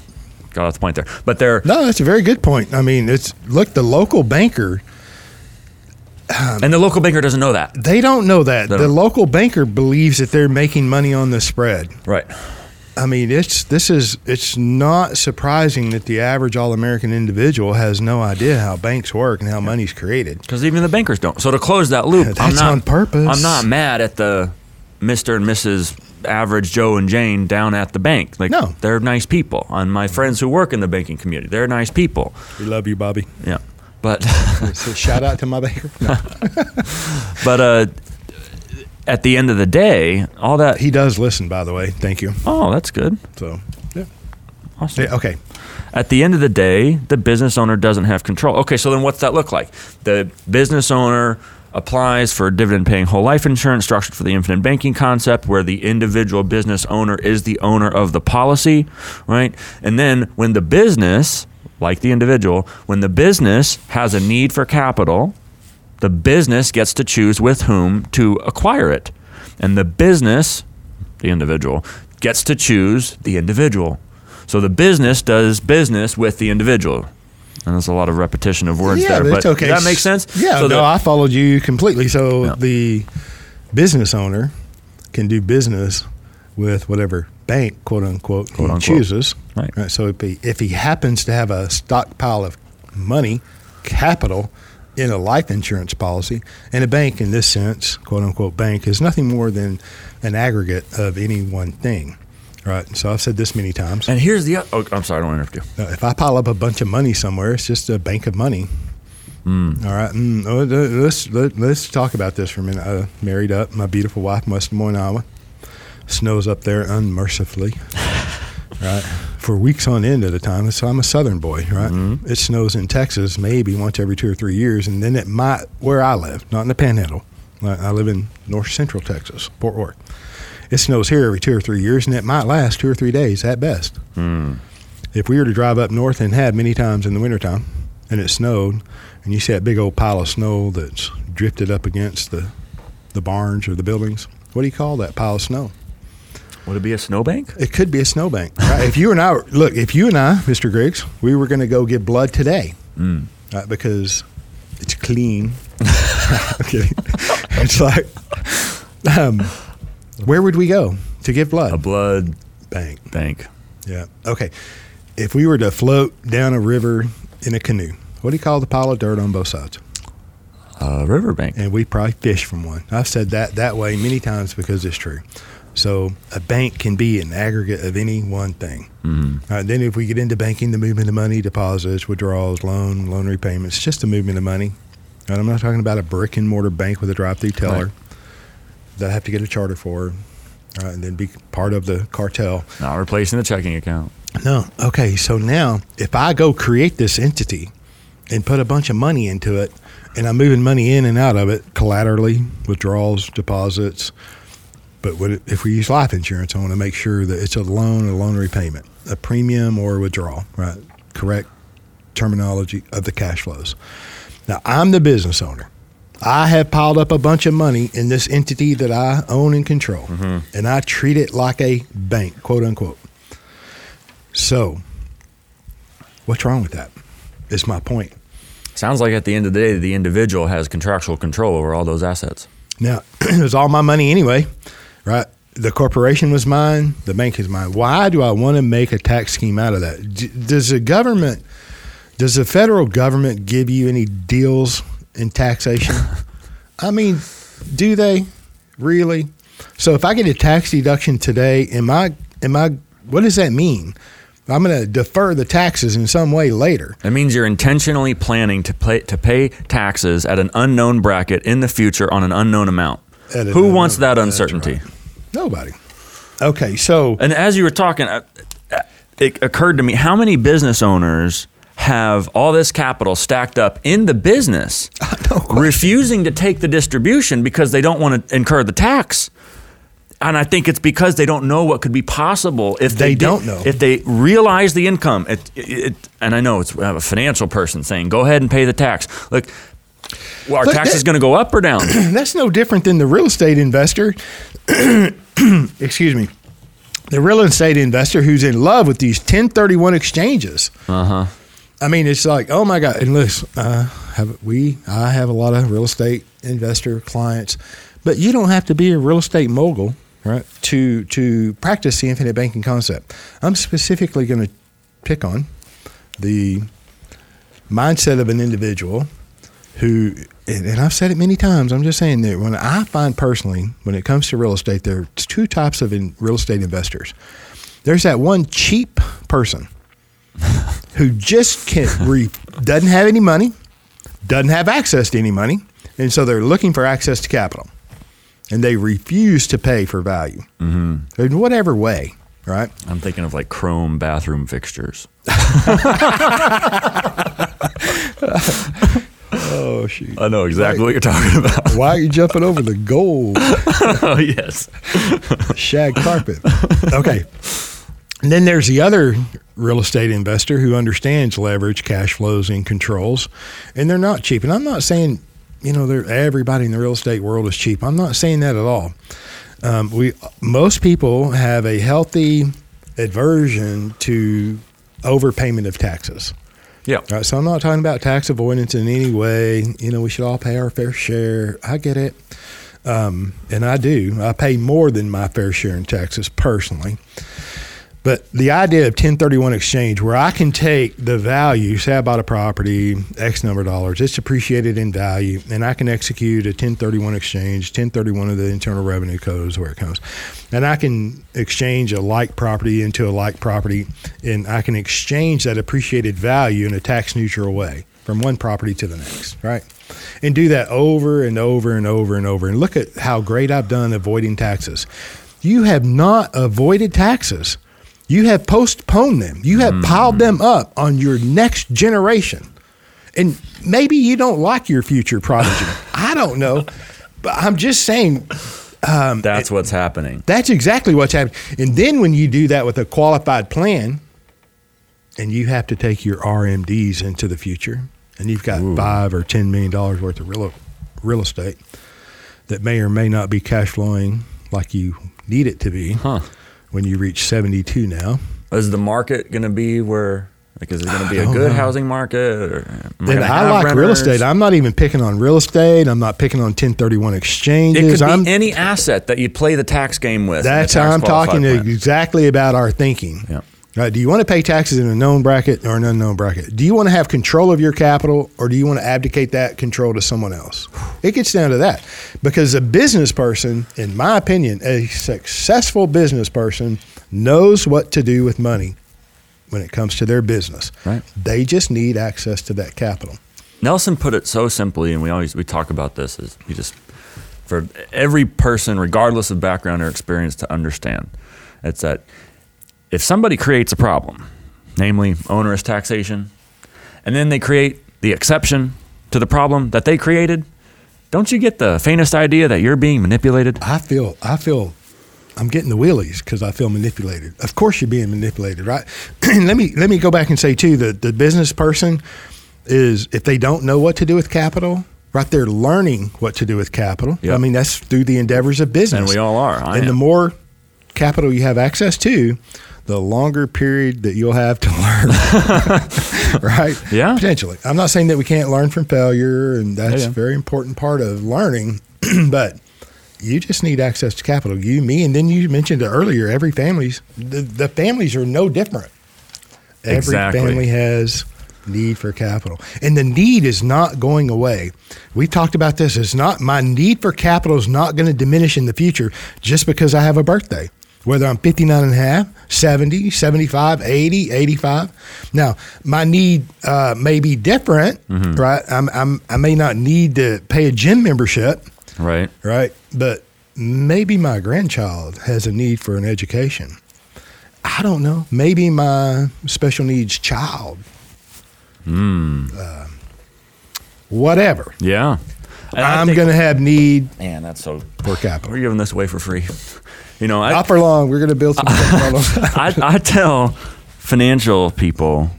got off the point there, but they're
No, that's a very good point. I mean, it's look the local banker.
Um, and the local banker doesn't know that.
They don't know that. The
don't.
local banker believes that they're making money on the spread.
Right.
I mean, it's this is it's not surprising that the average all American individual has no idea how banks work and how money's created.
Because even the bankers don't. So to close that loop, I'm not,
on purpose.
I'm not mad at the Mr. and Mrs. Average Joe and Jane down at the bank. Like,
No.
they're nice people. And my friends who work in the banking community, they're nice people.
We love you, Bobby.
Yeah. But
So shout out to my banker. No,
but uh, at the end of the day, all that.
he does listen, by the way. Thank you.
Oh, that's good.
So yeah.
Awesome.
Yeah, okay.
At the end of the day, the business owner doesn't have control. Okay, so then what's that look like? The business owner applies for dividend paying whole life insurance structured for the infinite banking concept where the individual business owner is the owner of the policy, right? And then when the business, like the individual, when the business has a need for capital, the business gets to choose with whom to acquire it. And the business, the individual, gets to choose the individual. So the business does business with the individual. And there's a lot of repetition of words
yeah,
there.
but okay.
that makes sense?
Yeah,
So
no,
the-
I followed you completely. So
Yeah.
the business owner can do business with whatever bank, quote unquote,
Quote,
he
unquote.
chooses.
Right.
So if he, if he happens to have a stockpile of money, capital, in a life insurance policy, and a bank in this sense, quote unquote, bank is nothing more than an aggregate of any one thing. Right. So I've said this many times.
and here's the. Oh, I'm sorry, I don't interrupt you.
Now, if I pile up a bunch of money somewhere, it's just a bank of money.
Hmm.
All right. Mm, oh, let's let, let's talk about this for a minute. I married up my beautiful wife in West Des Moines, Iowa. Snows up there unmercifully, right? For weeks on end at a time. So I'm a Southern boy, right?
Mm-hmm.
It snows in Texas maybe once every two or three years, and then it might where I live, not in the Panhandle. I I live in North Central Texas, Fort Worth. It snows here every two or three years, and it might last two or three days at best hmm. if we were to drive up north and had many times in the wintertime and it snowed and you see that big old pile of snow that's drifted up against the, the barns or the buildings, what do you call that pile of snow?
Would it be a snowbank?
It could be a snowbank. Right? if you and I, look, if you and I, Mr. Griggs, we were going to go give blood today right, because it's clean. I'm kidding. It's like, um, where would we go to give blood?
A blood
bank.
bank.
Yeah. Okay. If we were to float down a river in a canoe, what do you call the pile of dirt on both sides?
A riverbank.
And we probably fish from one. I've said that that way many times because it's true. So a bank can be an aggregate of any one thing. Mm-hmm. Right, then if we get into banking, the movement of money, deposits, withdrawals, loan, loan repayments, just the movement of money. And I'm not talking about a brick and mortar bank with a drive-through teller
Right.
That I have to get a charter for, right, and then be part of the cartel.
Not replacing the checking account.
No. Okay. So now, if I go create this entity and put a bunch of money into it, and I'm moving money in and out of it collaterally, withdrawals, deposits. But what, if we use life insurance, I want to make sure that it's a loan or loan repayment, a premium or a withdrawal, right? Correct terminology of the cash flows. Now, I'm the business owner. I have piled up a bunch of money in this entity that I own and control, mm-hmm. and I treat it like a bank, quote unquote. So, what's wrong with that? that? Is my point.
Sounds like at the end of the day, the individual has contractual control over all those assets.
Now, it was all my money anyway, right? The corporation was mine, the bank is mine. Why do I want to make a tax scheme out of that? Does the government, does the federal government give you any deals in taxation? I mean, do they really? So if I get a tax deduction today, am I, am I, what does that mean? I'm going to defer the taxes in some way later.
It means you're intentionally planning to pay to pay taxes at an unknown bracket in the future on an unknown amount. Who wants that uncertainty?
right. Nobody. Okay, so
And as you were talking, uh, it occurred to me how many business owners have all this capital stacked up in the business, refusing to take the distribution because they don't want to incur the tax. And I think it's because they don't know what could be possible if they,
They don't know.
if they realize the income. It, it, it- and I know it's a financial person saying, "Go ahead and pay the tax." Look, Well,
Look,
taxes
that-
going to go up or down?
That's no different than the real estate investor. Excuse me. The real estate investor who's in love with these 1031 exchanges.
Uh huh.
I mean, it's like, oh my God. And listen, have, we, I have a lot of real estate investor clients, but you don't have to be a real estate mogul, right, to, to practice the infinite banking concept. I'm specifically going to pick on the mindset of an individual who, and, and I've said it many times, I'm just saying that when I find personally, when it comes to real estate, there are two types of in, real estate investors. There's that one cheap person who just can't re, doesn't have any money, doesn't have access to any money, and so they're looking for access to capital, and they refuse to pay for value mm-hmm. in whatever way. Right?
I'm thinking of like chrome bathroom fixtures.
Oh shoot!
I know exactly what you're talking about.
Why are you jumping over the gold
oh yes.
shag carpet? Okay. And then there's the other real estate investor who understands leverage, cash flows, and controls, and they're not cheap. And I'm not saying, you know, everybody in the real estate world is cheap. I'm not saying that at all. Um, we most people have a healthy aversion to overpayment of taxes.
Yeah.
Right, so I'm not talking about tax avoidance in any way. You know, we should all pay our fair share. I get it. Um, and I do. I pay more than my fair share in taxes personally. But the idea of 1031 exchange, where I can take the value, say I bought a property, X number of dollars, it's appreciated in value, and I can execute a 1031 exchange, 1031 of the Internal Revenue Code is where it comes. And I can exchange a like property into a like property, and I can exchange that appreciated value in a tax neutral way from one property to the next, right? And do that over and over and over and over. And look at how great I've done avoiding taxes. You have not avoided taxes. You have postponed them. You have mm-hmm. piled them up on your next generation. And maybe you don't like your future prodigy. I don't know. But I'm just saying um,
That's what's happening.
that's exactly what's happening. And then when you do that with a qualified plan, and you have to take your RMDs into the future, and you've got five or ten million dollars worth of real real estate that may or may not be cash flowing like you need it to be
Huh.
When you reach seventy two now.
Is the market going to be where? Like, is it going to be a good
know.
housing market? Or
I
have
like real estate. I'm not even picking on real estate. I'm not picking on 1031 exchanges.
It could be
I'm,
any asset that you play the tax game with.
That's how I'm talking
plan.
exactly about our thinking.
Yeah.
Right, do you want to pay taxes in a known bracket or an unknown bracket? Do you want to have control of your capital or do you want to abdicate that control to someone else? It gets down to that. Because a business person, in my opinion, a successful business person knows what to do with money when it comes to their business.
Right.
They just need access to that capital.
Nelson put it so simply, and we always we talk about this is he just for every person, regardless of background or experience, to understand. It's that if somebody creates a problem, namely onerous taxation, and then they create the exception to the problem that they created, don't you get the faintest idea that you're being manipulated?
I feel I feel I'm getting the wheelies because I feel manipulated. Of course, you're being manipulated, right? let me let me go back and say too that the business person is if they don't know what to do with capital, right? They're learning what to do with capital.
Yep.
I mean, that's through the endeavors of business,
And we all are. I
and the more capital you have access to, the longer period that you'll have to learn. right?
Yeah.
Potentially. I'm not saying that we can't learn from failure, and that's
Yeah, yeah.
a very important part of learning, but you just need access to capital. You, me, and then you mentioned it earlier, every family's, the, the families are no different. Every
Exactly.
family has need for capital. And the need is not going away. We talked about this. It's not my need for capital is not going to diminish in the future just because I have a birthday. Whether I'm 59 and a half, 70, 75, 80, 85. Now, my need uh, may be different, right? I'm, I'm, I may not need to pay a gym membership,
Right.
right? But maybe my grandchild has a need for an education. I don't know. Maybe my special needs child. Uh, whatever.
Yeah. And
I'm going to have need
Man, that's so.
for capital.
We're giving this away for free. You know, I,
Not for long. We're going to build some.
I, I tell financial people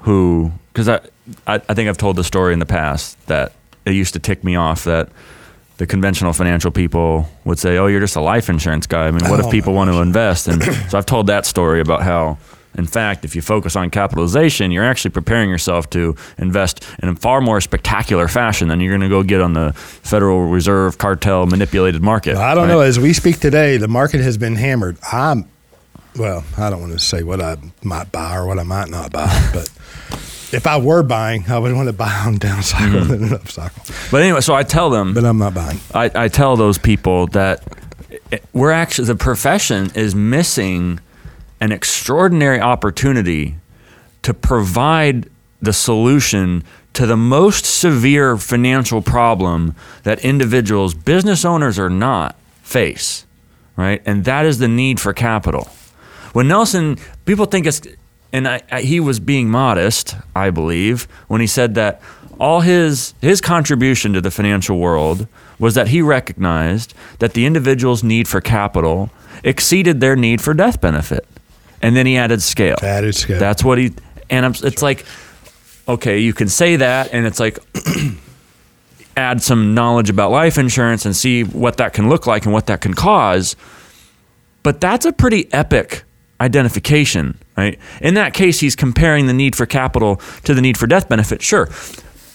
who, because I, I, I think I've told the story in the past that it used to tick me off that the conventional financial people would say, "Oh, you're just a life insurance guy." I mean, what
Oh,
if people want to invest? And so I've told that story about how, in fact, if you focus on capitalization, you're actually preparing yourself to invest in a far more spectacular fashion than you're going to go get on the Federal Reserve cartel manipulated market.
I don't
right?
know. As we speak today, the market has been hammered. I'm, well, I don't want to say what I might buy or what I might not buy, but if I were buying, I would want to buy on down cycle mm-hmm. than an up cycle.
But anyway, so I tell them,
But I'm not buying.
I, I tell those people that eh, we're actually the profession is missing an extraordinary opportunity to provide the solution to the most severe financial problem that individuals, business owners or not, face, right? And that is the need for capital. When Nelson, people think it's, and I, I, he was being modest, I believe, when he said that all his his contribution to the financial world was that he recognized that the individual's need for capital exceeded their need for death benefit, and then he added scale.
Added scale.
That's what he, and I'm, it's like, okay, you can say that, and it's like. add some knowledge about life insurance and see what that can look like and what that can cause. But that's a pretty epic identification, right? In that case, he's comparing the need for capital to the need for death benefit. Sure.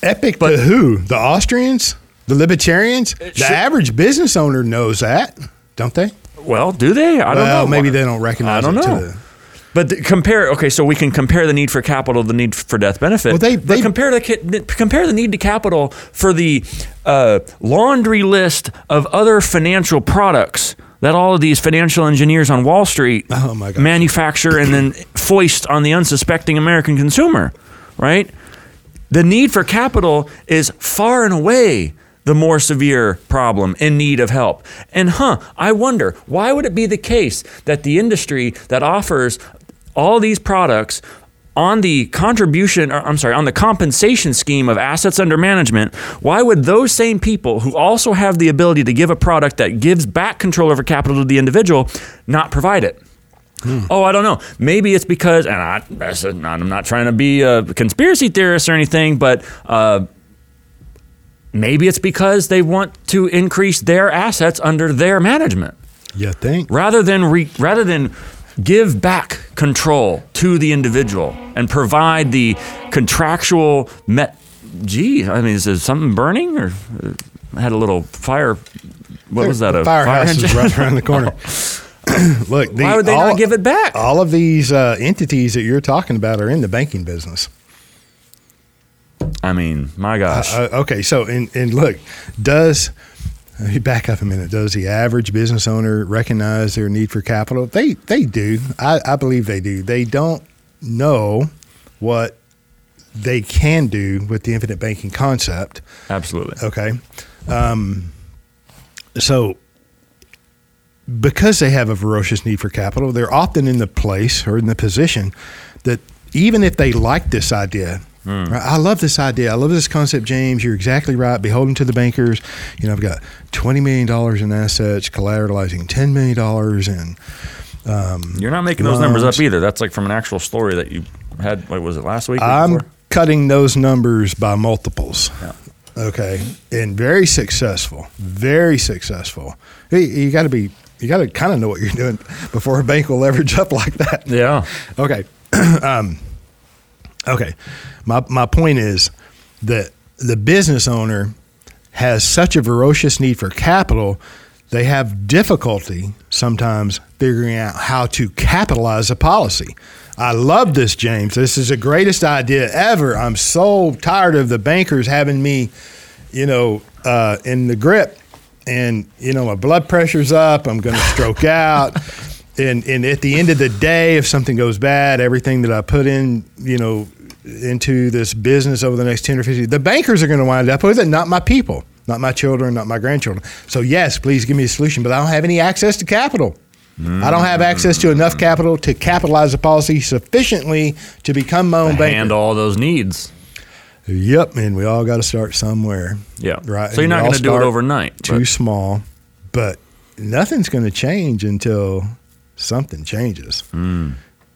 Epic to who? The Austrians? The Libertarians? Uh, the
should-
average business owner knows that, don't they?
Well, do they? I don't
well,
know.
maybe they don't recognize
I don't know. But the, compare. Okay, so we can compare the need for capital, the need for death benefit.
Well, they-
but
they-
compare the compare the need to capital for the uh, laundry list of other financial products that all of these financial engineers on Wall Street
Oh,
manufacture and then foist on the unsuspecting American consumer. Right. The need for capital is far and away the more severe problem in need of help. And huh, I wonder, why would it be the case that the industry that offers all these products on the contribution or I'm sorry, on the compensation scheme of assets under management, why would those same people who also have the ability to give a product that gives back control over capital to the individual not provide it? Oh, I don't know. Maybe it's because, and I, that's a- I'm not trying to be a conspiracy theorist or anything, but uh, maybe it's because they want to increase their assets under their management
You think?
rather than re, rather than give back control to the individual and provide the contractual met. Gee, I mean, is there something burning or uh, I had a little fire? What was that? A
firehouse
fire
is right around the corner. Look, the,
Why would they
all,
not give it back?
All of these uh, entities that you're talking about are in the banking business.
I mean, my gosh.
Uh, okay, so and, and look, does back up a minute. Does the average business owner recognize their need for capital? They they do. I, I believe they do. They don't know what they can do with the infinite banking concept.
Absolutely.
Okay. Um, so, because they have a ferocious need for capital, they're often in the place or in the position that even if they like this idea, right, I love this idea. I love this concept, James. You're exactly right. Beholden to the bankers. You know, I've got $20 million in assets, collateralizing $10 million. And
You're not making those numbers up either. That's like from an actual story that you had. What was it last week? Week
I'm
before?
cutting those numbers by multiples.
Yeah.
Okay, and very successful, very successful. You, you got to be, you got to kind of know what you're doing before a bank will leverage up like that.
Yeah.
Okay, um, okay. My my point is that the business owner has such a ferocious need for capital, they have difficulty sometimes figuring out how to capitalize a policy. I love this, James. This is the greatest idea ever. I'm so tired of the bankers having me, you know, uh, in the grip, and you know my blood pressure's up. I'm going to stroke out. And, and at the end of the day, if something goes bad, everything that I put in, you know, into this business over the next 10 or 15, the bankers are going to wind up with it, not my people, not my children, not my grandchildren. So, yes, please give me a solution, but I don't have any access to capital. I don't have access to enough capital to capitalize a policy sufficiently to become my own banker.
Handle all those needs.
Yep, and we all got to start somewhere.
Yeah.
Right.
So you're not going to do it overnight.
Too
but-
small, but nothing's going to change until something changes.
Hmm.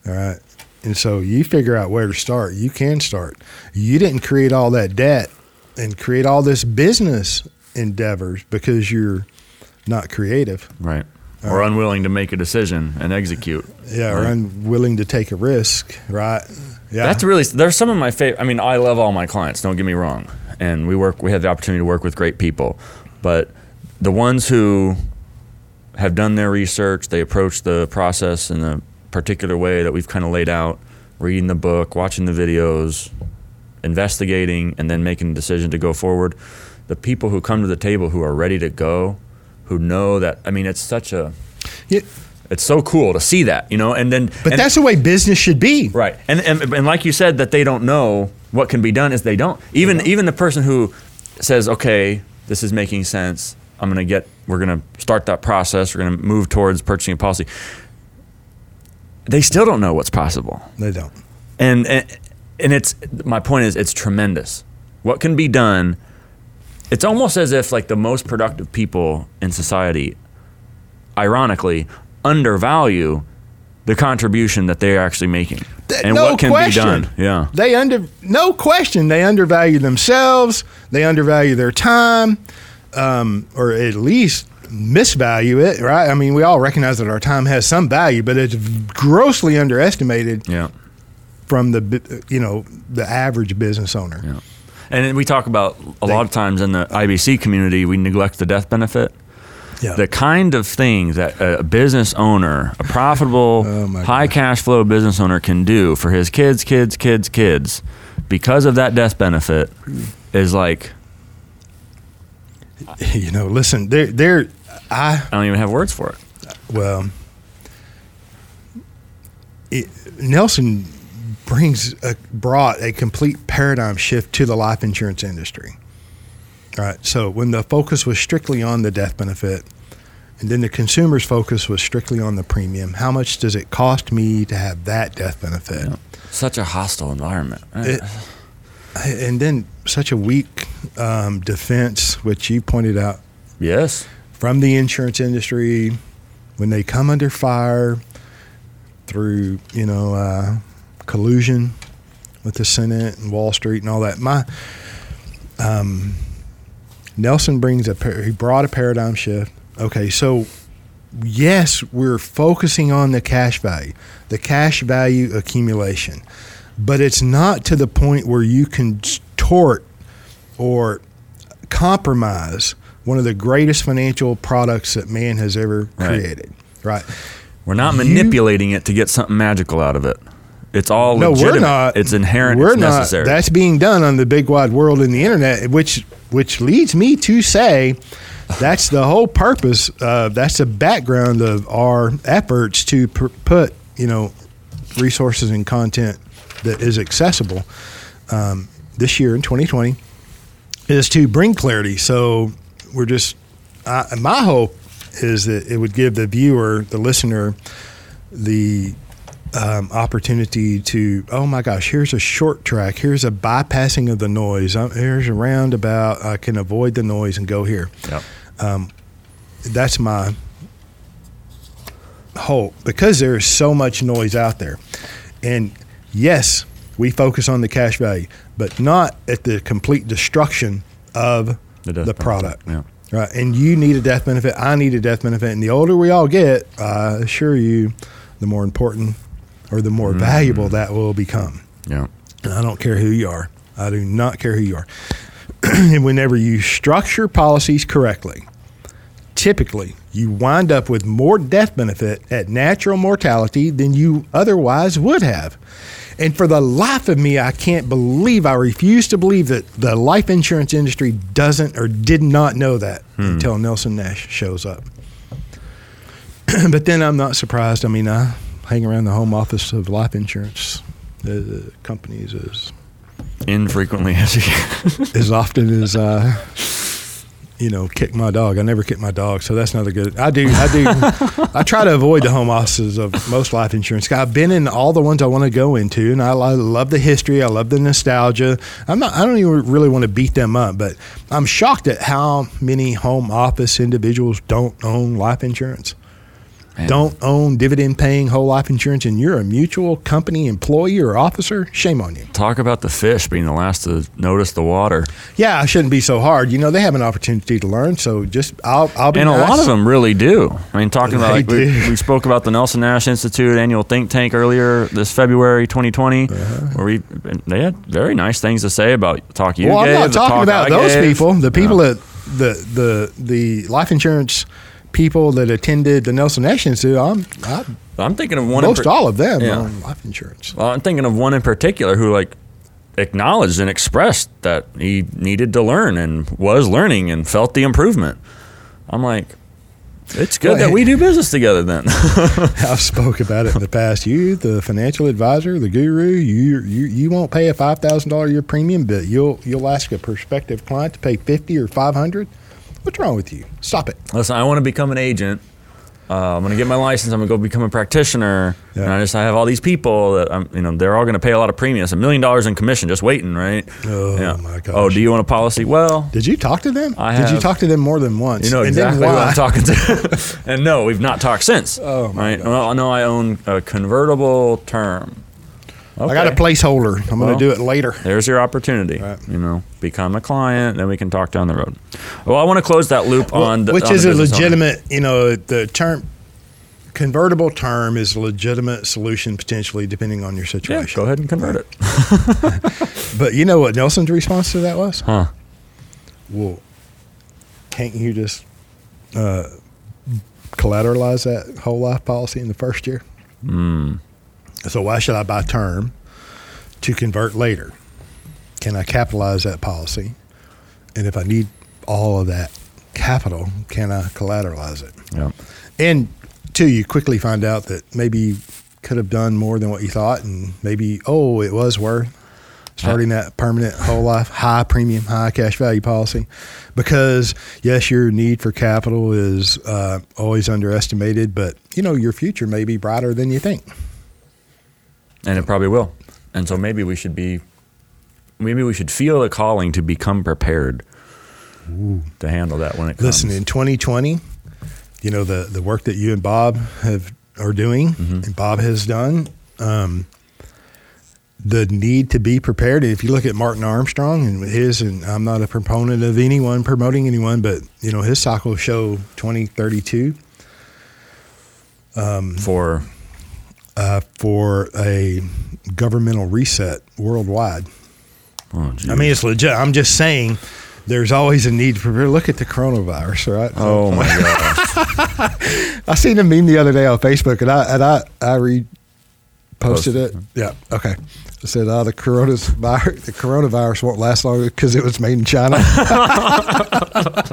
All right. And so you figure out where to start. You can start. You didn't create all that debt and create all this business endeavors because you're not creative.
Right. Or unwilling to make a decision and execute.
Yeah, or unwilling to take a risk, right? Yeah.
That's really there's some of my favorite. I mean, I love all my clients. Don't get me wrong, and we work. We have the opportunity to work with great people, but the ones who have done their research, they approach the process and a particular way that we've kind of laid out, reading the book, watching the videos, investigating, and then making a decision to go forward. The people who come to the table who are ready to go, who know that. I mean, it's such a.
Yeah,
It's so cool to see that, you know, and then.
but
and-
that's the way business should be.
Right, and, and and like you said, that they don't know what can be done is they don't. Even even the person who says, "Okay, this is making sense. I'm going to get. We're going to start that process. We're going to move towards purchasing a policy." They still don't know what's possible,
They don't.
and and, and it's my point is it's tremendous. What can be done? It's almost as if like the most productive people in society, ironically, undervalue the contribution that they're actually making and
no
what can
question.
be done. Yeah.
They under no question they undervalue themselves. They undervalue their time, um, or at least misvalue it. Right? I mean, we all recognize that our time has some value, but it's grossly underestimated
Yeah.
from the you know the average business owner.
Yeah. And we talk about a lot of times in the IBC community, we neglect the death benefit.
Yeah.
The kind of thing that a business owner, a profitable,
Oh,
high cash flow business owner can do for his kids, kids, kids, kids, because of that death benefit, is like
you know, listen, there, there, I
I don't even have words for it.
well, it, Nelson brings a, brought a complete paradigm shift to the life insurance industry. All right. So when the focus was strictly on the death benefit, and then the consumer's focus was strictly on the premium, how much does it cost me to have that death benefit?
Yeah. Such a hostile environment.
It- And then such a weak um, defense, which you pointed out
yes.
From the insurance industry when they come under fire through you know uh, collusion with the Senate and Wall Street and all that. My um, Nelson brings a he brought a paradigm shift. Okay, so yes, we're focusing on the cash value, the cash value accumulation, but it's not to the point where you can tort or compromise one of the greatest financial products that man has ever
Right.
created. Right.
We're not
You-
manipulating it to get something magical out of it. It's all
No,
legitimate.
we're not.
It's inherent.
We're
it's
not.
necessary.
That's being done on the big wide world in the internet, which which leads me to say that's the whole purpose. Uh, that's the background of our efforts to put you know resources and content that is accessible um, this year in 2020 is to bring clarity. So we're just I, my hope is that it would give the viewer, the listener, the um, opportunity to oh my gosh here's a short track. Here's a bypassing of the noise. Um, here's a roundabout. I can avoid the noise and go here.
Yep.
that's my hope. Because there is so much noise out there. And yes we focus on the cash value but not at the complete destruction of
The
the, product
yeah.
right and you need a death benefit i need a death benefit and the older we all get i assure you the more important or the more mm-hmm. valuable that will become
Yeah.
and I don't care who you are. I do not care who you are. and whenever you structure policies correctly, typically you wind up with more death benefit at natural mortality than you otherwise would have. And for the life of me, I can't believe, I refuse to believe that the life insurance industry doesn't or did not know that until Nelson Nash shows up. but then I'm not surprised. I mean, I hang around the home office of life insurance uh, companies as
Infrequently as
as often as I, you know, kick my dog. I never kick my dog, so that's not a good. I do, I do, I try to avoid the home offices of most life insurance. I've been in all the ones I want to go into, and I, lo- love the history. I love the nostalgia. I'm not. I don't even really want to beat them up, but I'm shocked at how many home office individuals don't own life insurance. Don't own dividend paying whole life insurance and you're a mutual company employee or officer, shame on you.
Talk about the fish being the last to notice the water.
Yeah, I shouldn't be so hard. You know, they have an opportunity to learn, so just I'll I'll be
And a lot of them really do. I mean, talking about like we, we spoke about the Nelson Nash Institute annual think tank earlier this February 2020,
Uh-huh.
where we they had very nice things to say about talk you
Well,
gave.
I'm not talking
talk
about
I
those
gave.
people. The people that the the the life insurance people that attended the Nelson Nash Institute. I'm I,
I'm thinking of one. in
most
par-
all of them
Yeah.
own life insurance.
Well, I'm thinking of one in particular who like acknowledged and expressed that he needed to learn and was learning and felt the improvement. I'm like, it's good
Well,
that we do business together then.
I've spoke about it in the past. You, the financial advisor, the guru, you you you won't pay a five thousand dollar year premium, but you'll you'll ask a prospective client to pay fifty or five hundred. What's wrong with you? Stop it.
Listen, I want to become an agent. Uh, I'm going to get my license. I'm going to go become a practitioner.
Yeah.
And I just I have all these people that I'm, you know, they're all going to pay a lot of premiums, a million dollars in commission, just waiting, right?
Oh, my gosh.
Oh, do you want a policy? Well,
Did you talk to them?
I
Did you talk to them more than once?
You know
And
exactly
why?
I'm talking to. and no, we've not talked since.
Oh, my
right? Well, no, I own a convertible term.
I got a placeholder. I'm going to do it later.
There's your opportunity.
Right.
You know, become a client, then we can talk down the road. Well, I want to close that loop on the
which
on
is a
business owner.
legitimate, you know, the term convertible term is a legitimate solution potentially depending on your situation.
Yeah, go ahead and convert it.
But you know what Nelson's response to that was?
Huh.
Well, can't you just uh, collateralize that whole life policy in the first year?
Mm.
So why should I buy term to convert later? Can I capitalize that policy? And if I need all of that capital, can I collateralize it?
Yeah.
And two, you quickly find out that maybe you could have done more than what you thought, and maybe oh, it was worth starting that permanent whole life high premium, high cash value policy. Because yes, your need for capital is uh, always underestimated, but you know your future may be brighter than you think.
And it probably will. And so maybe we should be, maybe we should feel a calling to become prepared to handle that when it comes.
Listen, in 2020, you know the the work that you and Bob have are doing, and Bob has done. Um, the need to be prepared. And if you look at Martin Armstrong and his, and I'm not a proponent of anyone promoting anyone, but you know his cycle show 2032
for
uh, for a governmental reset worldwide.
oh.
I mean, it's legit. I'm just saying. There's always a need to prepare. Look at the coronavirus, right?
oh my god,
I seen a meme the other day on Facebook, and I and I I reposted
Posted
it. Yeah, okay. It said, "Oh, the coronavirus the coronavirus won't last long because it was made in China." I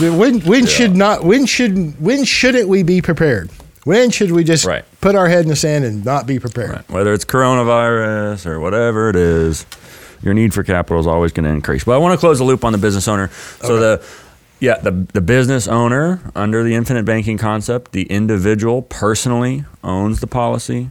mean, when when should not when should when shouldn't we be prepared? When should we just
Right.
put our head in the sand and not be prepared?
right. whether it's coronavirus or whatever it is, your need for capital is always going to increase. But I want to close the loop on the business owner. So the yeah, the the business owner under the infinite banking concept, the individual personally owns the policy.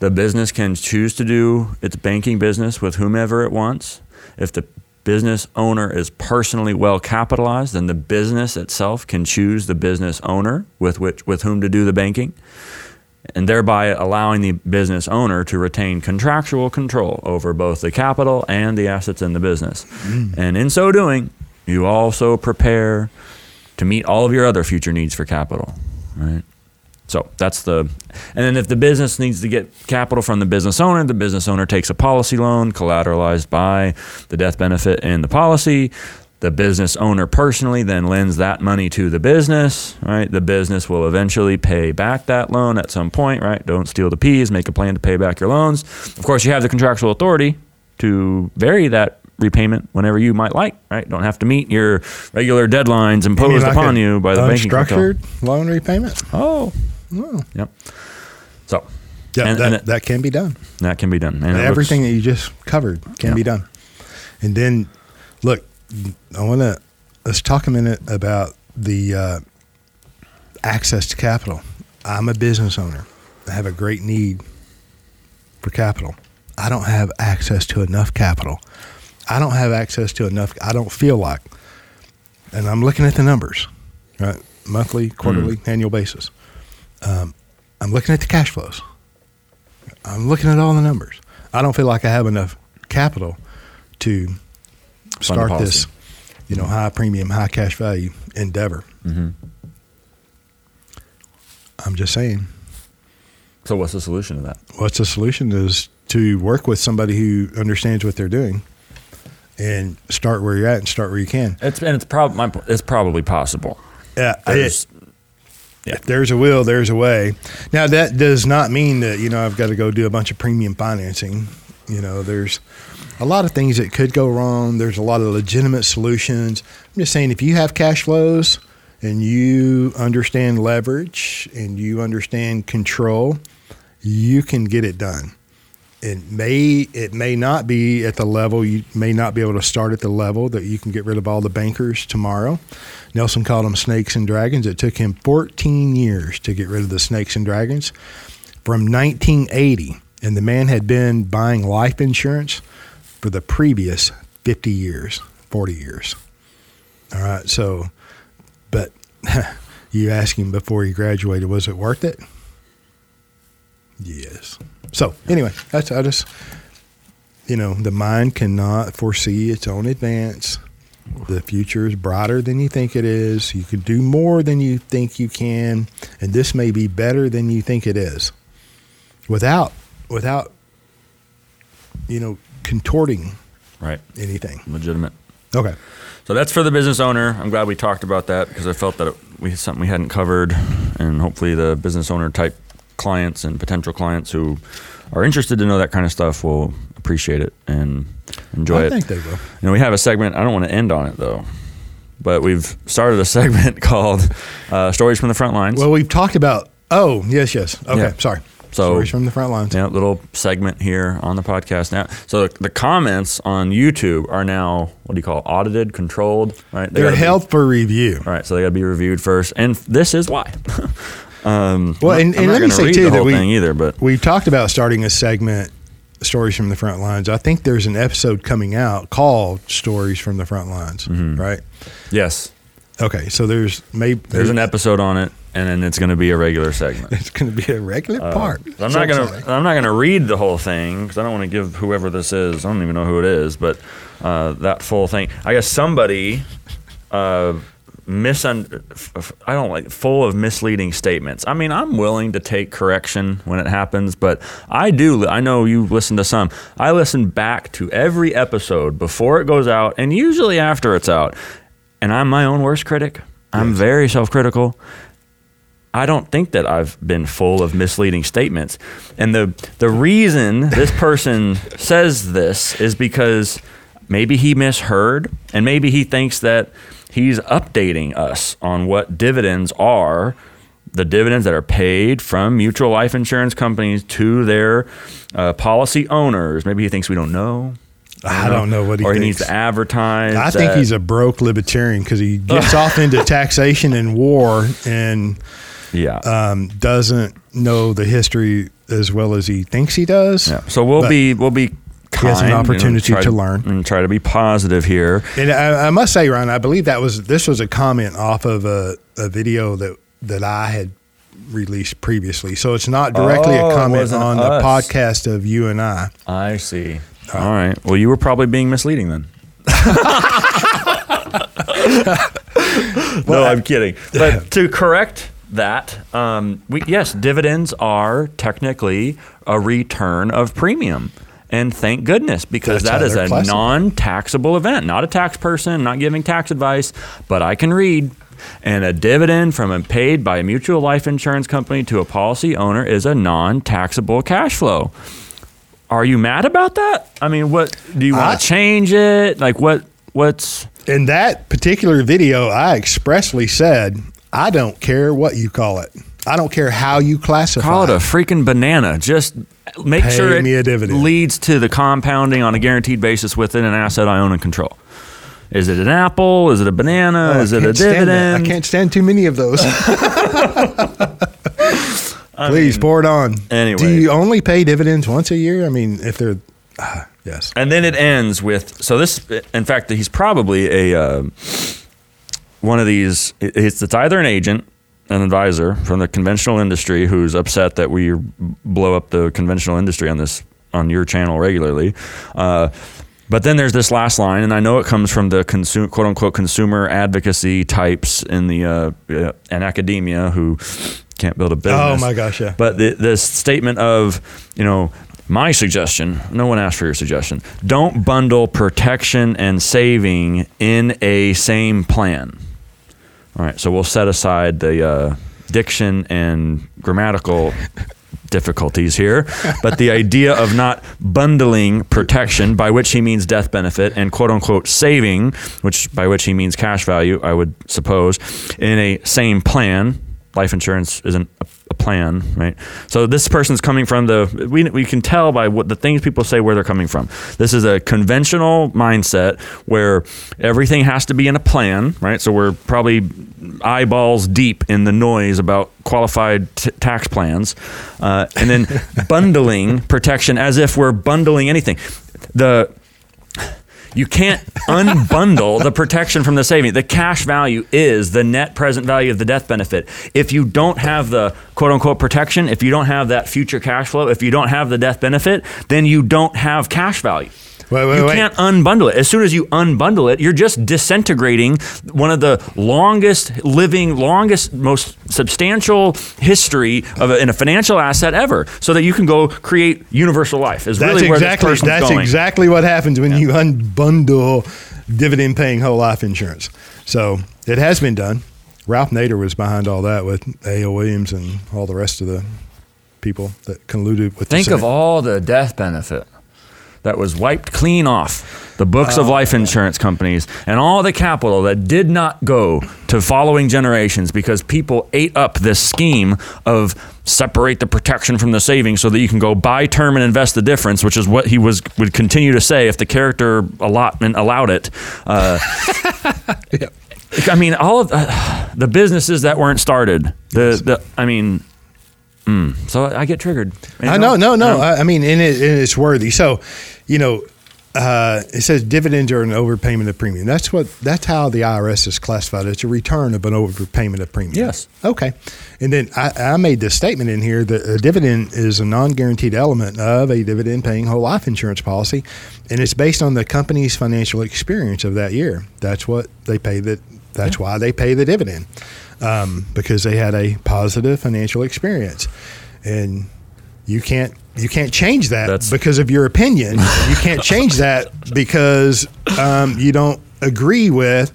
The business can choose to do its banking business with whomever it wants. If the business owner is personally well capitalized, then the business itself can choose the business owner with which with whom to do the banking and thereby allowing the business owner to retain contractual control over both the capital and the assets in the business. Mm. And in so doing, you also prepare to meet all of your other future needs for capital, right? So that's the, and then if the business needs to get capital from the business owner, the business owner takes a policy loan collateralized by the death benefit in the policy. The business owner personally then lends that money to the business, right? The business will eventually pay back that loan at some point, right? Don't steal the peas, make a plan to pay back your loans. Of course, you have the contractual authority to vary that repayment whenever you might like, right? Don't have to meet your regular deadlines
You
imposed
like
upon you by the banking cartel.
unstructured loan repayment.
Oh,
Oh.
Yep. So
Yeah,
And-
that,
and it-
that can be done.
that can be done. And
everything
looks-
that you just covered can
Yeah.
be done. And then, look, I want to let's talk a minute about the uh, access to capital. I'm a business owner. I have a great need for capital. I don't have access to enough capital. I don't have access to enough. I don't feel like, and I'm looking at the numbers, right? Monthly, quarterly, annual basis. Um, I'm looking at the cash flows. I'm looking at all the numbers. I don't feel like I have enough capital to start this, you know, high premium, high cash value endeavor.
Mm-hmm.
I'm just saying,
So what's the solution to that?
what's the solution is to work with somebody who understands what they're doing and start where you're at and start where you can.
It's and it's probably it's probably possible.
Yeah,
There's-
If there's a will, there's a way. Now that does not mean that you know I've got to go do a bunch of premium financing. You know, there's a lot of things that could go wrong. There's a lot of legitimate solutions. I'm just saying if you have cash flows and you understand leverage and you understand control, you can get it done. It may it may not be at the level you may not be able to start at the level that you can get rid of all the bankers tomorrow. Nelson called them snakes and dragons. It took him 14 years to get rid of the snakes and dragons from 1980, and the man had been buying life insurance for the previous 50 years, 40 years. All right, so, but you ask him before he graduated, was it worth it? Yes. So anyway, that's I just you know the mind cannot foresee its own advance. The future is brighter than you think it is. You can do more than you think you can, and this may be better than you think it is. Without without you know contorting
Right.
anything.
Legitimate.
Okay.
So that's for the business owner. I'm glad we talked about that because I felt that it, we something we hadn't covered, and hopefully the business owner type clients and potential clients who are interested to know that kind of stuff will appreciate it and enjoy
I
it.
I think they will.
You know, we have a segment. I don't want to end on it though, but we've started a segment called uh, "Stories from the Front Lines."
Well, we've talked about. Oh, yes, yes. Okay,
Yeah.
sorry.
So-
Stories from the front lines.
Yeah, little segment here on the podcast now. So the, the comments on YouTube are now what do you call it? audited, controlled, right? They be-
held for review.
All right, so they got to be reviewed first, and this is why. um,
Well,
I'm
and, and
I'm
let me say too that we
either, but
we talked about starting a segment, stories from the front lines. I think there's an episode coming out called "Stories from the Front Lines."
Mm-hmm.
Right?
yes,
Okay, so there's maybe
there's an episode on it, and then it's going to be a regular segment.
It's going to be a regular part.
Uh, I'm
So
not gonna. I'm not gonna read the whole thing because I don't want to give whoever this is. I don't even know who it is, but uh, that full thing. I guess somebody uh, misun. I don't like full of misleading statements. I mean, I'm willing to take correction when it happens, but I do. I know you listen to some. I listen back to every episode before it goes out, and usually after it's out. And I'm my own worst critic. I'm very self-critical. I don't think that I've been full of misleading statements. And the the reason this person says this is because maybe he misheard and maybe he thinks that he's updating us on what dividends are, the dividends that are paid from mutual life insurance companies to their uh, policy owners. Maybe he thinks we don't know.
I don't know what he
or he
thinks.
needs to advertise.
I think
that-
he's a broke libertarian because he gets off into taxation and war and
yeah.
um, doesn't know the history as well as he thinks he does.
Yeah. So we'll
But-
be we'll be kind,
has an opportunity to learn.
and try to be positive here.
And I, I must say, Ryan, I believe that was this was a comment off of a, a video that that I had released previously. So it's not directly
Oh,
a comment on the podcast of you and I.
I see. All right. Well, you were probably being misleading then. no, I'm kidding. But to correct that, um, we, yes, dividends are technically a return of premium. And thank goodness, because
That's
that is a
classified.
non taxable event. Not a tax person, not giving tax advice, but I can read. And a dividend from a paid by a mutual life insurance company to a policy owner is a non taxable cash flow. Are you mad about that? I mean, what do you
I-
want to change it? Like what what's
In that particular video, I expressly said, I don't care what you call it. I don't care how you classify it.
call it a freaking banana. Just make
Pay
sure it leads to the compounding on a guaranteed basis within an asset I own and control. Is it an apple? Is it a banana?
Oh,
is it a dividend?
I can't stand too many of those. Please pour it on.
Anyway.
do you only pay dividends once a year? I mean, if they're ah, yes,
And then it ends with so this. In fact, he's probably a uh, one of these. It's it's either an agent an advisor from the conventional industry who's upset that we blow up the conventional industry on this on your channel regularly. Uh, but then there's this last line, and I know it comes from the quote unquote consumer advocacy types in the uh, uh, in academia who can't build a business.
Oh my gosh, yeah.
But the, this statement of, you know, my suggestion, no one asked for your suggestion. Don't bundle protection and saving in a same plan. All right, so we'll set aside the uh, diction and grammatical difficulties here, but the idea of not bundling protection, by which he means death benefit, and quote unquote saving, which by which he means cash value, I would suppose, in a same plan. Life insurance isn't a, a plan, right? So this person's coming from the we, we can tell by what the things people say where they're coming from. This is a conventional mindset where everything has to be in a plan, right? So we're probably eyeballs deep in the noise about qualified t- tax plans, uh, and then bundling protection as if we're bundling anything. The you can't unbundle the protection from the saving. The cash value is the net present value of the death benefit. If you don't have the quote unquote protection, if you don't have that future cash flow, if you don't have the death benefit, then you don't have cash value.
Wait, wait,
you
wait.
can't unbundle it. As soon as you unbundle it, you're just disintegrating one of the longest living, longest, most substantial history of a, in a financial asset ever, so that you can go create universal life. Is
That's
really where
exactly
this person's
that's
going.
exactly what happens when you unbundle dividend paying whole life insurance. So it has been done. Ralph Nader was behind all that with A.L. Williams and all the rest of the people that colluded with.
Think
the
of all the death benefit that was wiped clean off the books of life insurance companies and all the capital that did not go to following generations because people ate up this scheme of separate the protection from the savings so that you can go buy term and invest the difference, which is what he was would continue to say if the character allotment allowed it. Uh, I mean, all of uh, the businesses that weren't started. The the I mean. Mm, so I get triggered.
I know, no, no.
Um,
I, I mean, and, it, and it's worthy. So, you know, uh, it says dividends are an overpayment of premium. That's what. That's how the IRS is classified. It's a return of an overpayment of premium.
Yes.
Okay. And then I, I made this statement in here that a dividend is a non-guaranteed element of a dividend-paying whole life insurance policy, and it's based on the company's financial experience of that year. That's what they pay. That. That's why they pay the dividend um, because they had a positive financial experience, and you can't you can't change that
That's-
because of your opinion. you can't change that because um, you don't agree with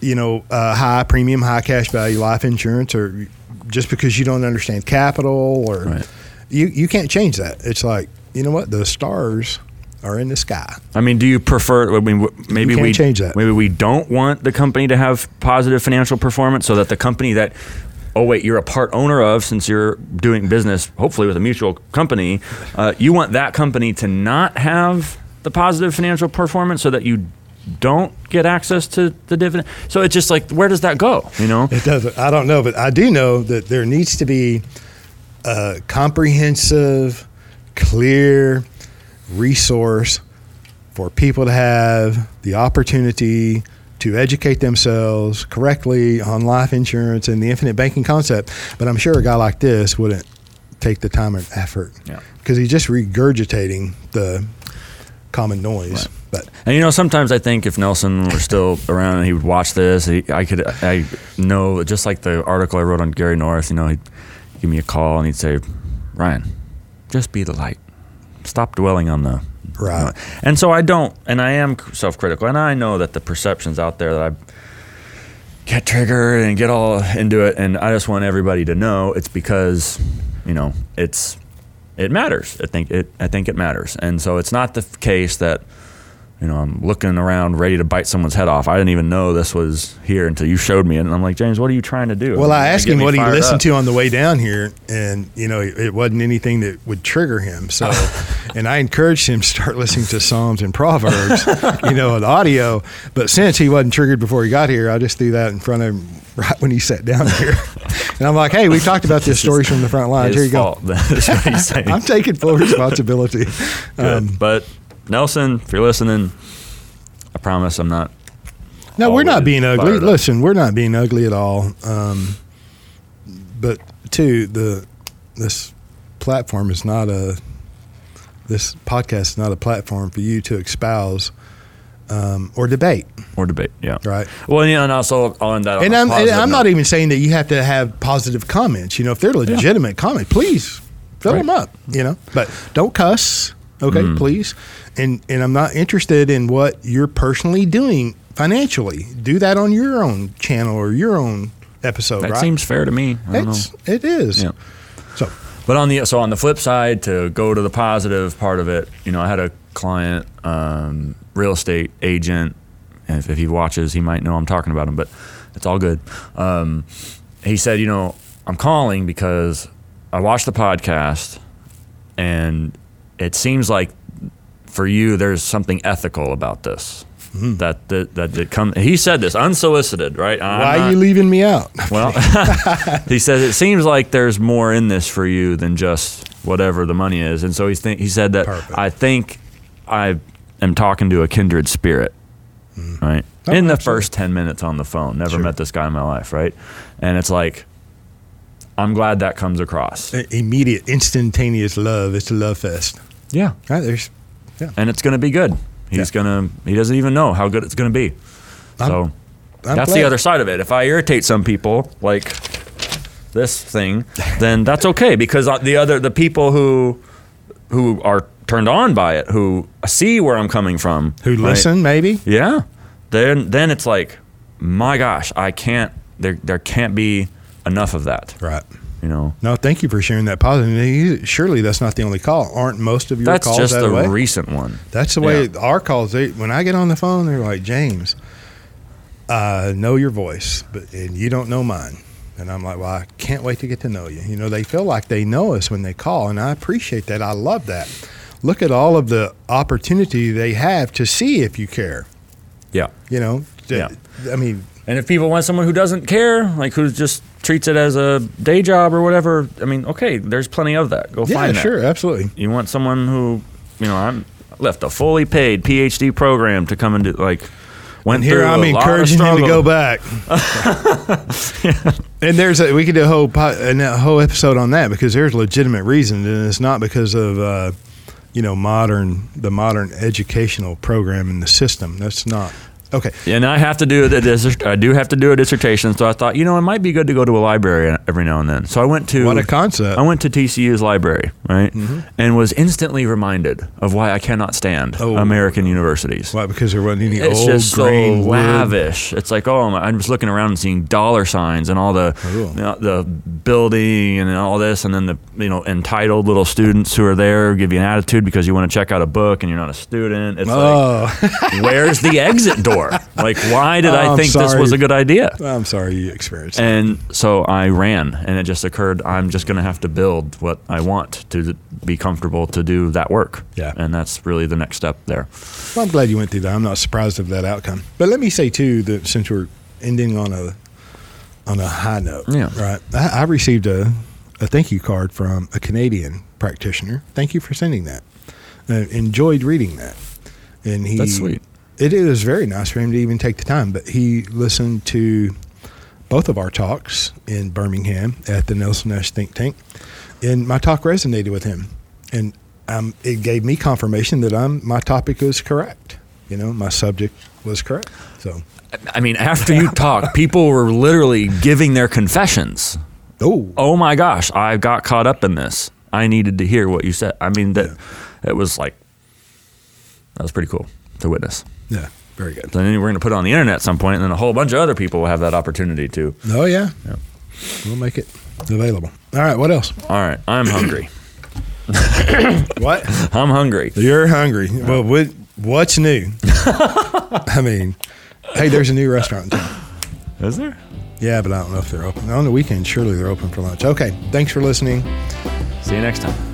you know uh, high premium, high cash value life insurance, or just because you don't understand capital, or
Right.
you you can't change that. It's like you know what the stars are in the sky.
I mean, do you prefer? I mean, maybe we
change that.
Maybe we don't want the company to have positive financial performance, so that the company that oh wait, you're a part owner of since you're doing business, hopefully with a mutual company, uh, you want that company to not have the positive financial performance, so that you don't get access to the dividend. So it's just like, where does that go? You know?
It doesn't. I don't know, but I do know that there needs to be a comprehensive, clear resource for people to have the opportunity to educate themselves correctly on life insurance and the infinite banking concept. But I'm sure a guy like this wouldn't take the time and effort
Yeah.
because he's just regurgitating the common noise. But
And you know, sometimes I think if Nelson were still around and he would watch this, he, I could, I know, just like the article I wrote on Gary North, you know, he'd give me a call and he'd say, Ryan, just be the light. Stop dwelling on the.
Right.
And so I don't, and I am self critical, and I know that the perceptions out there that I get triggered and get all into it, and I just want everybody to know it's because, you know, it's, it matters. I think it, I think it matters. And so it's not the case that, you know, I'm looking around ready to bite someone's head off. I didn't even know this was here until you showed me it. And I'm like, James, what are you trying to do?
Well, I asked him what he listened
up.
to on the way down here, and you know, it wasn't anything that would trigger him. So, and I encouraged him to start listening to Psalms and Proverbs, you know, an audio. But since he wasn't triggered before he got here, I just threw that in front of him right when he sat down here. And I'm like, hey, we've talked about this stories from the front lines. Here you go.
fault. That's what he's saying.
I'm taking full responsibility.
Good.
Um,
but Nelson, if you're listening, I promise I'm not.
No, we're not being ugly. Listen, we're not being ugly at all. Um, but two, the this platform is not a this podcast is not a platform for you to espouse um, or debate,
or debate. Yeah.
right?
Well, yeah, and also on that.
And
on
I'm, and I'm not even saying that you have to have positive comments. You know, if they're legitimate comments, please fill
Right.
them up. You know, but don't cuss. Okay,
Mm.
please. And and I'm not interested in what you're personally doing financially. Do that on your own channel or your own episode.
That
right?
seems fair to me. I don't know.
it's it is.
Yeah.
So
But on the so on the flip side, to go to the positive part of it, you know, I had a client, um, real estate agent. If, if he watches, he might know I'm talking about him. But it's all good. Um, he said, you know, I'm calling because I watched the podcast, and it seems like for you there's something ethical about this. Hmm. That that that, that come. He said this unsolicited, right? I'm
why
not-
are you leaving me out?
well, he says it seems like there's more in this for you than just whatever the money is, and so he think he said that
Perfect.
I think I am talking to a kindred spirit, hmm. right?
Oh,
in the
absolutely.
first ten minutes on the phone, never
Sure.
met this guy in my life, right? And it's like, I'm glad that comes across.
Immediate, instantaneous love. It's a love fest.
Yeah,
Right there's.
and it's gonna be good. He's gonna. He doesn't even know how good it's gonna be.
I'm-
so
I'm
that's
glad.
the other side of it. If I irritate some people, like this thing, then that's okay because the other the people who who are turned on by it, who see where I'm coming from,
Who
right?
listen? Maybe.
yeah, then then it's like, my gosh, I can't. There there can't be enough of that.
Right.
You know,
No, thank you for sharing that positive. Surely that's not the only call. Aren't most of your
that's
calls
just
that
the
way?
recent one.
That's the way
Yeah.
our calls. They, when I get on the phone, they're like, James, I know your voice, but and you don't know mine. And I'm like, well, I can't wait to get to know you. You know, they feel like they know us when they call, and I appreciate that. I love that. Look at all of the opportunity they have to see if you care.
Yeah.
You know,
Yeah.
I mean,
And if people want someone who doesn't care, like who's just treats it as a day job or whatever, I mean, okay, there's plenty of that. Go
yeah,
find that.
Yeah, sure, absolutely.
You want someone who, you know, I'm left a fully paid PhD program to come and do like went
And here I'm encouraging him to go back. And there's a, we could do a whole po- a whole episode on that because there's legitimate reasons, and it's not because of uh, you know modern the modern educational program in the system. That's not okay.
And I have to do a I do have to do a dissertation, so I thought, you know, it might be good to go to a library every now and then. So I went to
What a concept!
I went to TCU's library, right, mm-hmm. and was instantly reminded of why I cannot stand
Oh.
American universities.
Why? Because they're running the
It's
old
just so
grain wood.
lavish. It's like, oh, my, I'm just looking around and seeing dollar signs and all the oh,
Cool.
you know, the building and all this, and then the you know entitled little students who are there give you an attitude because you want to check out a book and you're not a student. It's
Oh,
like, where's the exit door? Like, why did I think this was a good idea?
I'm sorry you experienced. that.
And so I ran, and it just occurred I'm just going to have to build what I want to be comfortable to do that work.
Yeah.
And that's really the next step there.
Well, I'm glad you went through that. I'm not surprised of that outcome. But let me say too that since we're ending on a on a high note,
Yeah.
right? I, I received a a thank you card from a Canadian practitioner. Thank you for sending that. Uh, enjoyed reading that, and he
That's sweet.
It is very nice for him to even take the time. But he listened to both of our talks in Birmingham at the Nelson Nash Think Tank, and my talk resonated with him, and um, it gave me confirmation that I'm my topic was correct. You know, my subject was correct. So,
I mean, after you talked, people were literally giving their confessions.
oh,
Oh my gosh, I got caught up in this. I needed to hear what you said. I mean, that it was like that was pretty cool to witness.
Yeah, very good.
Then we're going to put it on the internet at some point, and then a whole bunch of other people will have that opportunity too.
Oh yeah,
Yeah.
we'll make it available. All right, what else?
All right, I'm hungry.
What?
I'm hungry.
You're hungry. Well, what, what's new? I mean, hey, there's a new restaurant in town.
Is there?
Yeah, but I don't know if they're open. On the weekend, surely they're open for lunch. Okay, thanks for listening.
See you next time.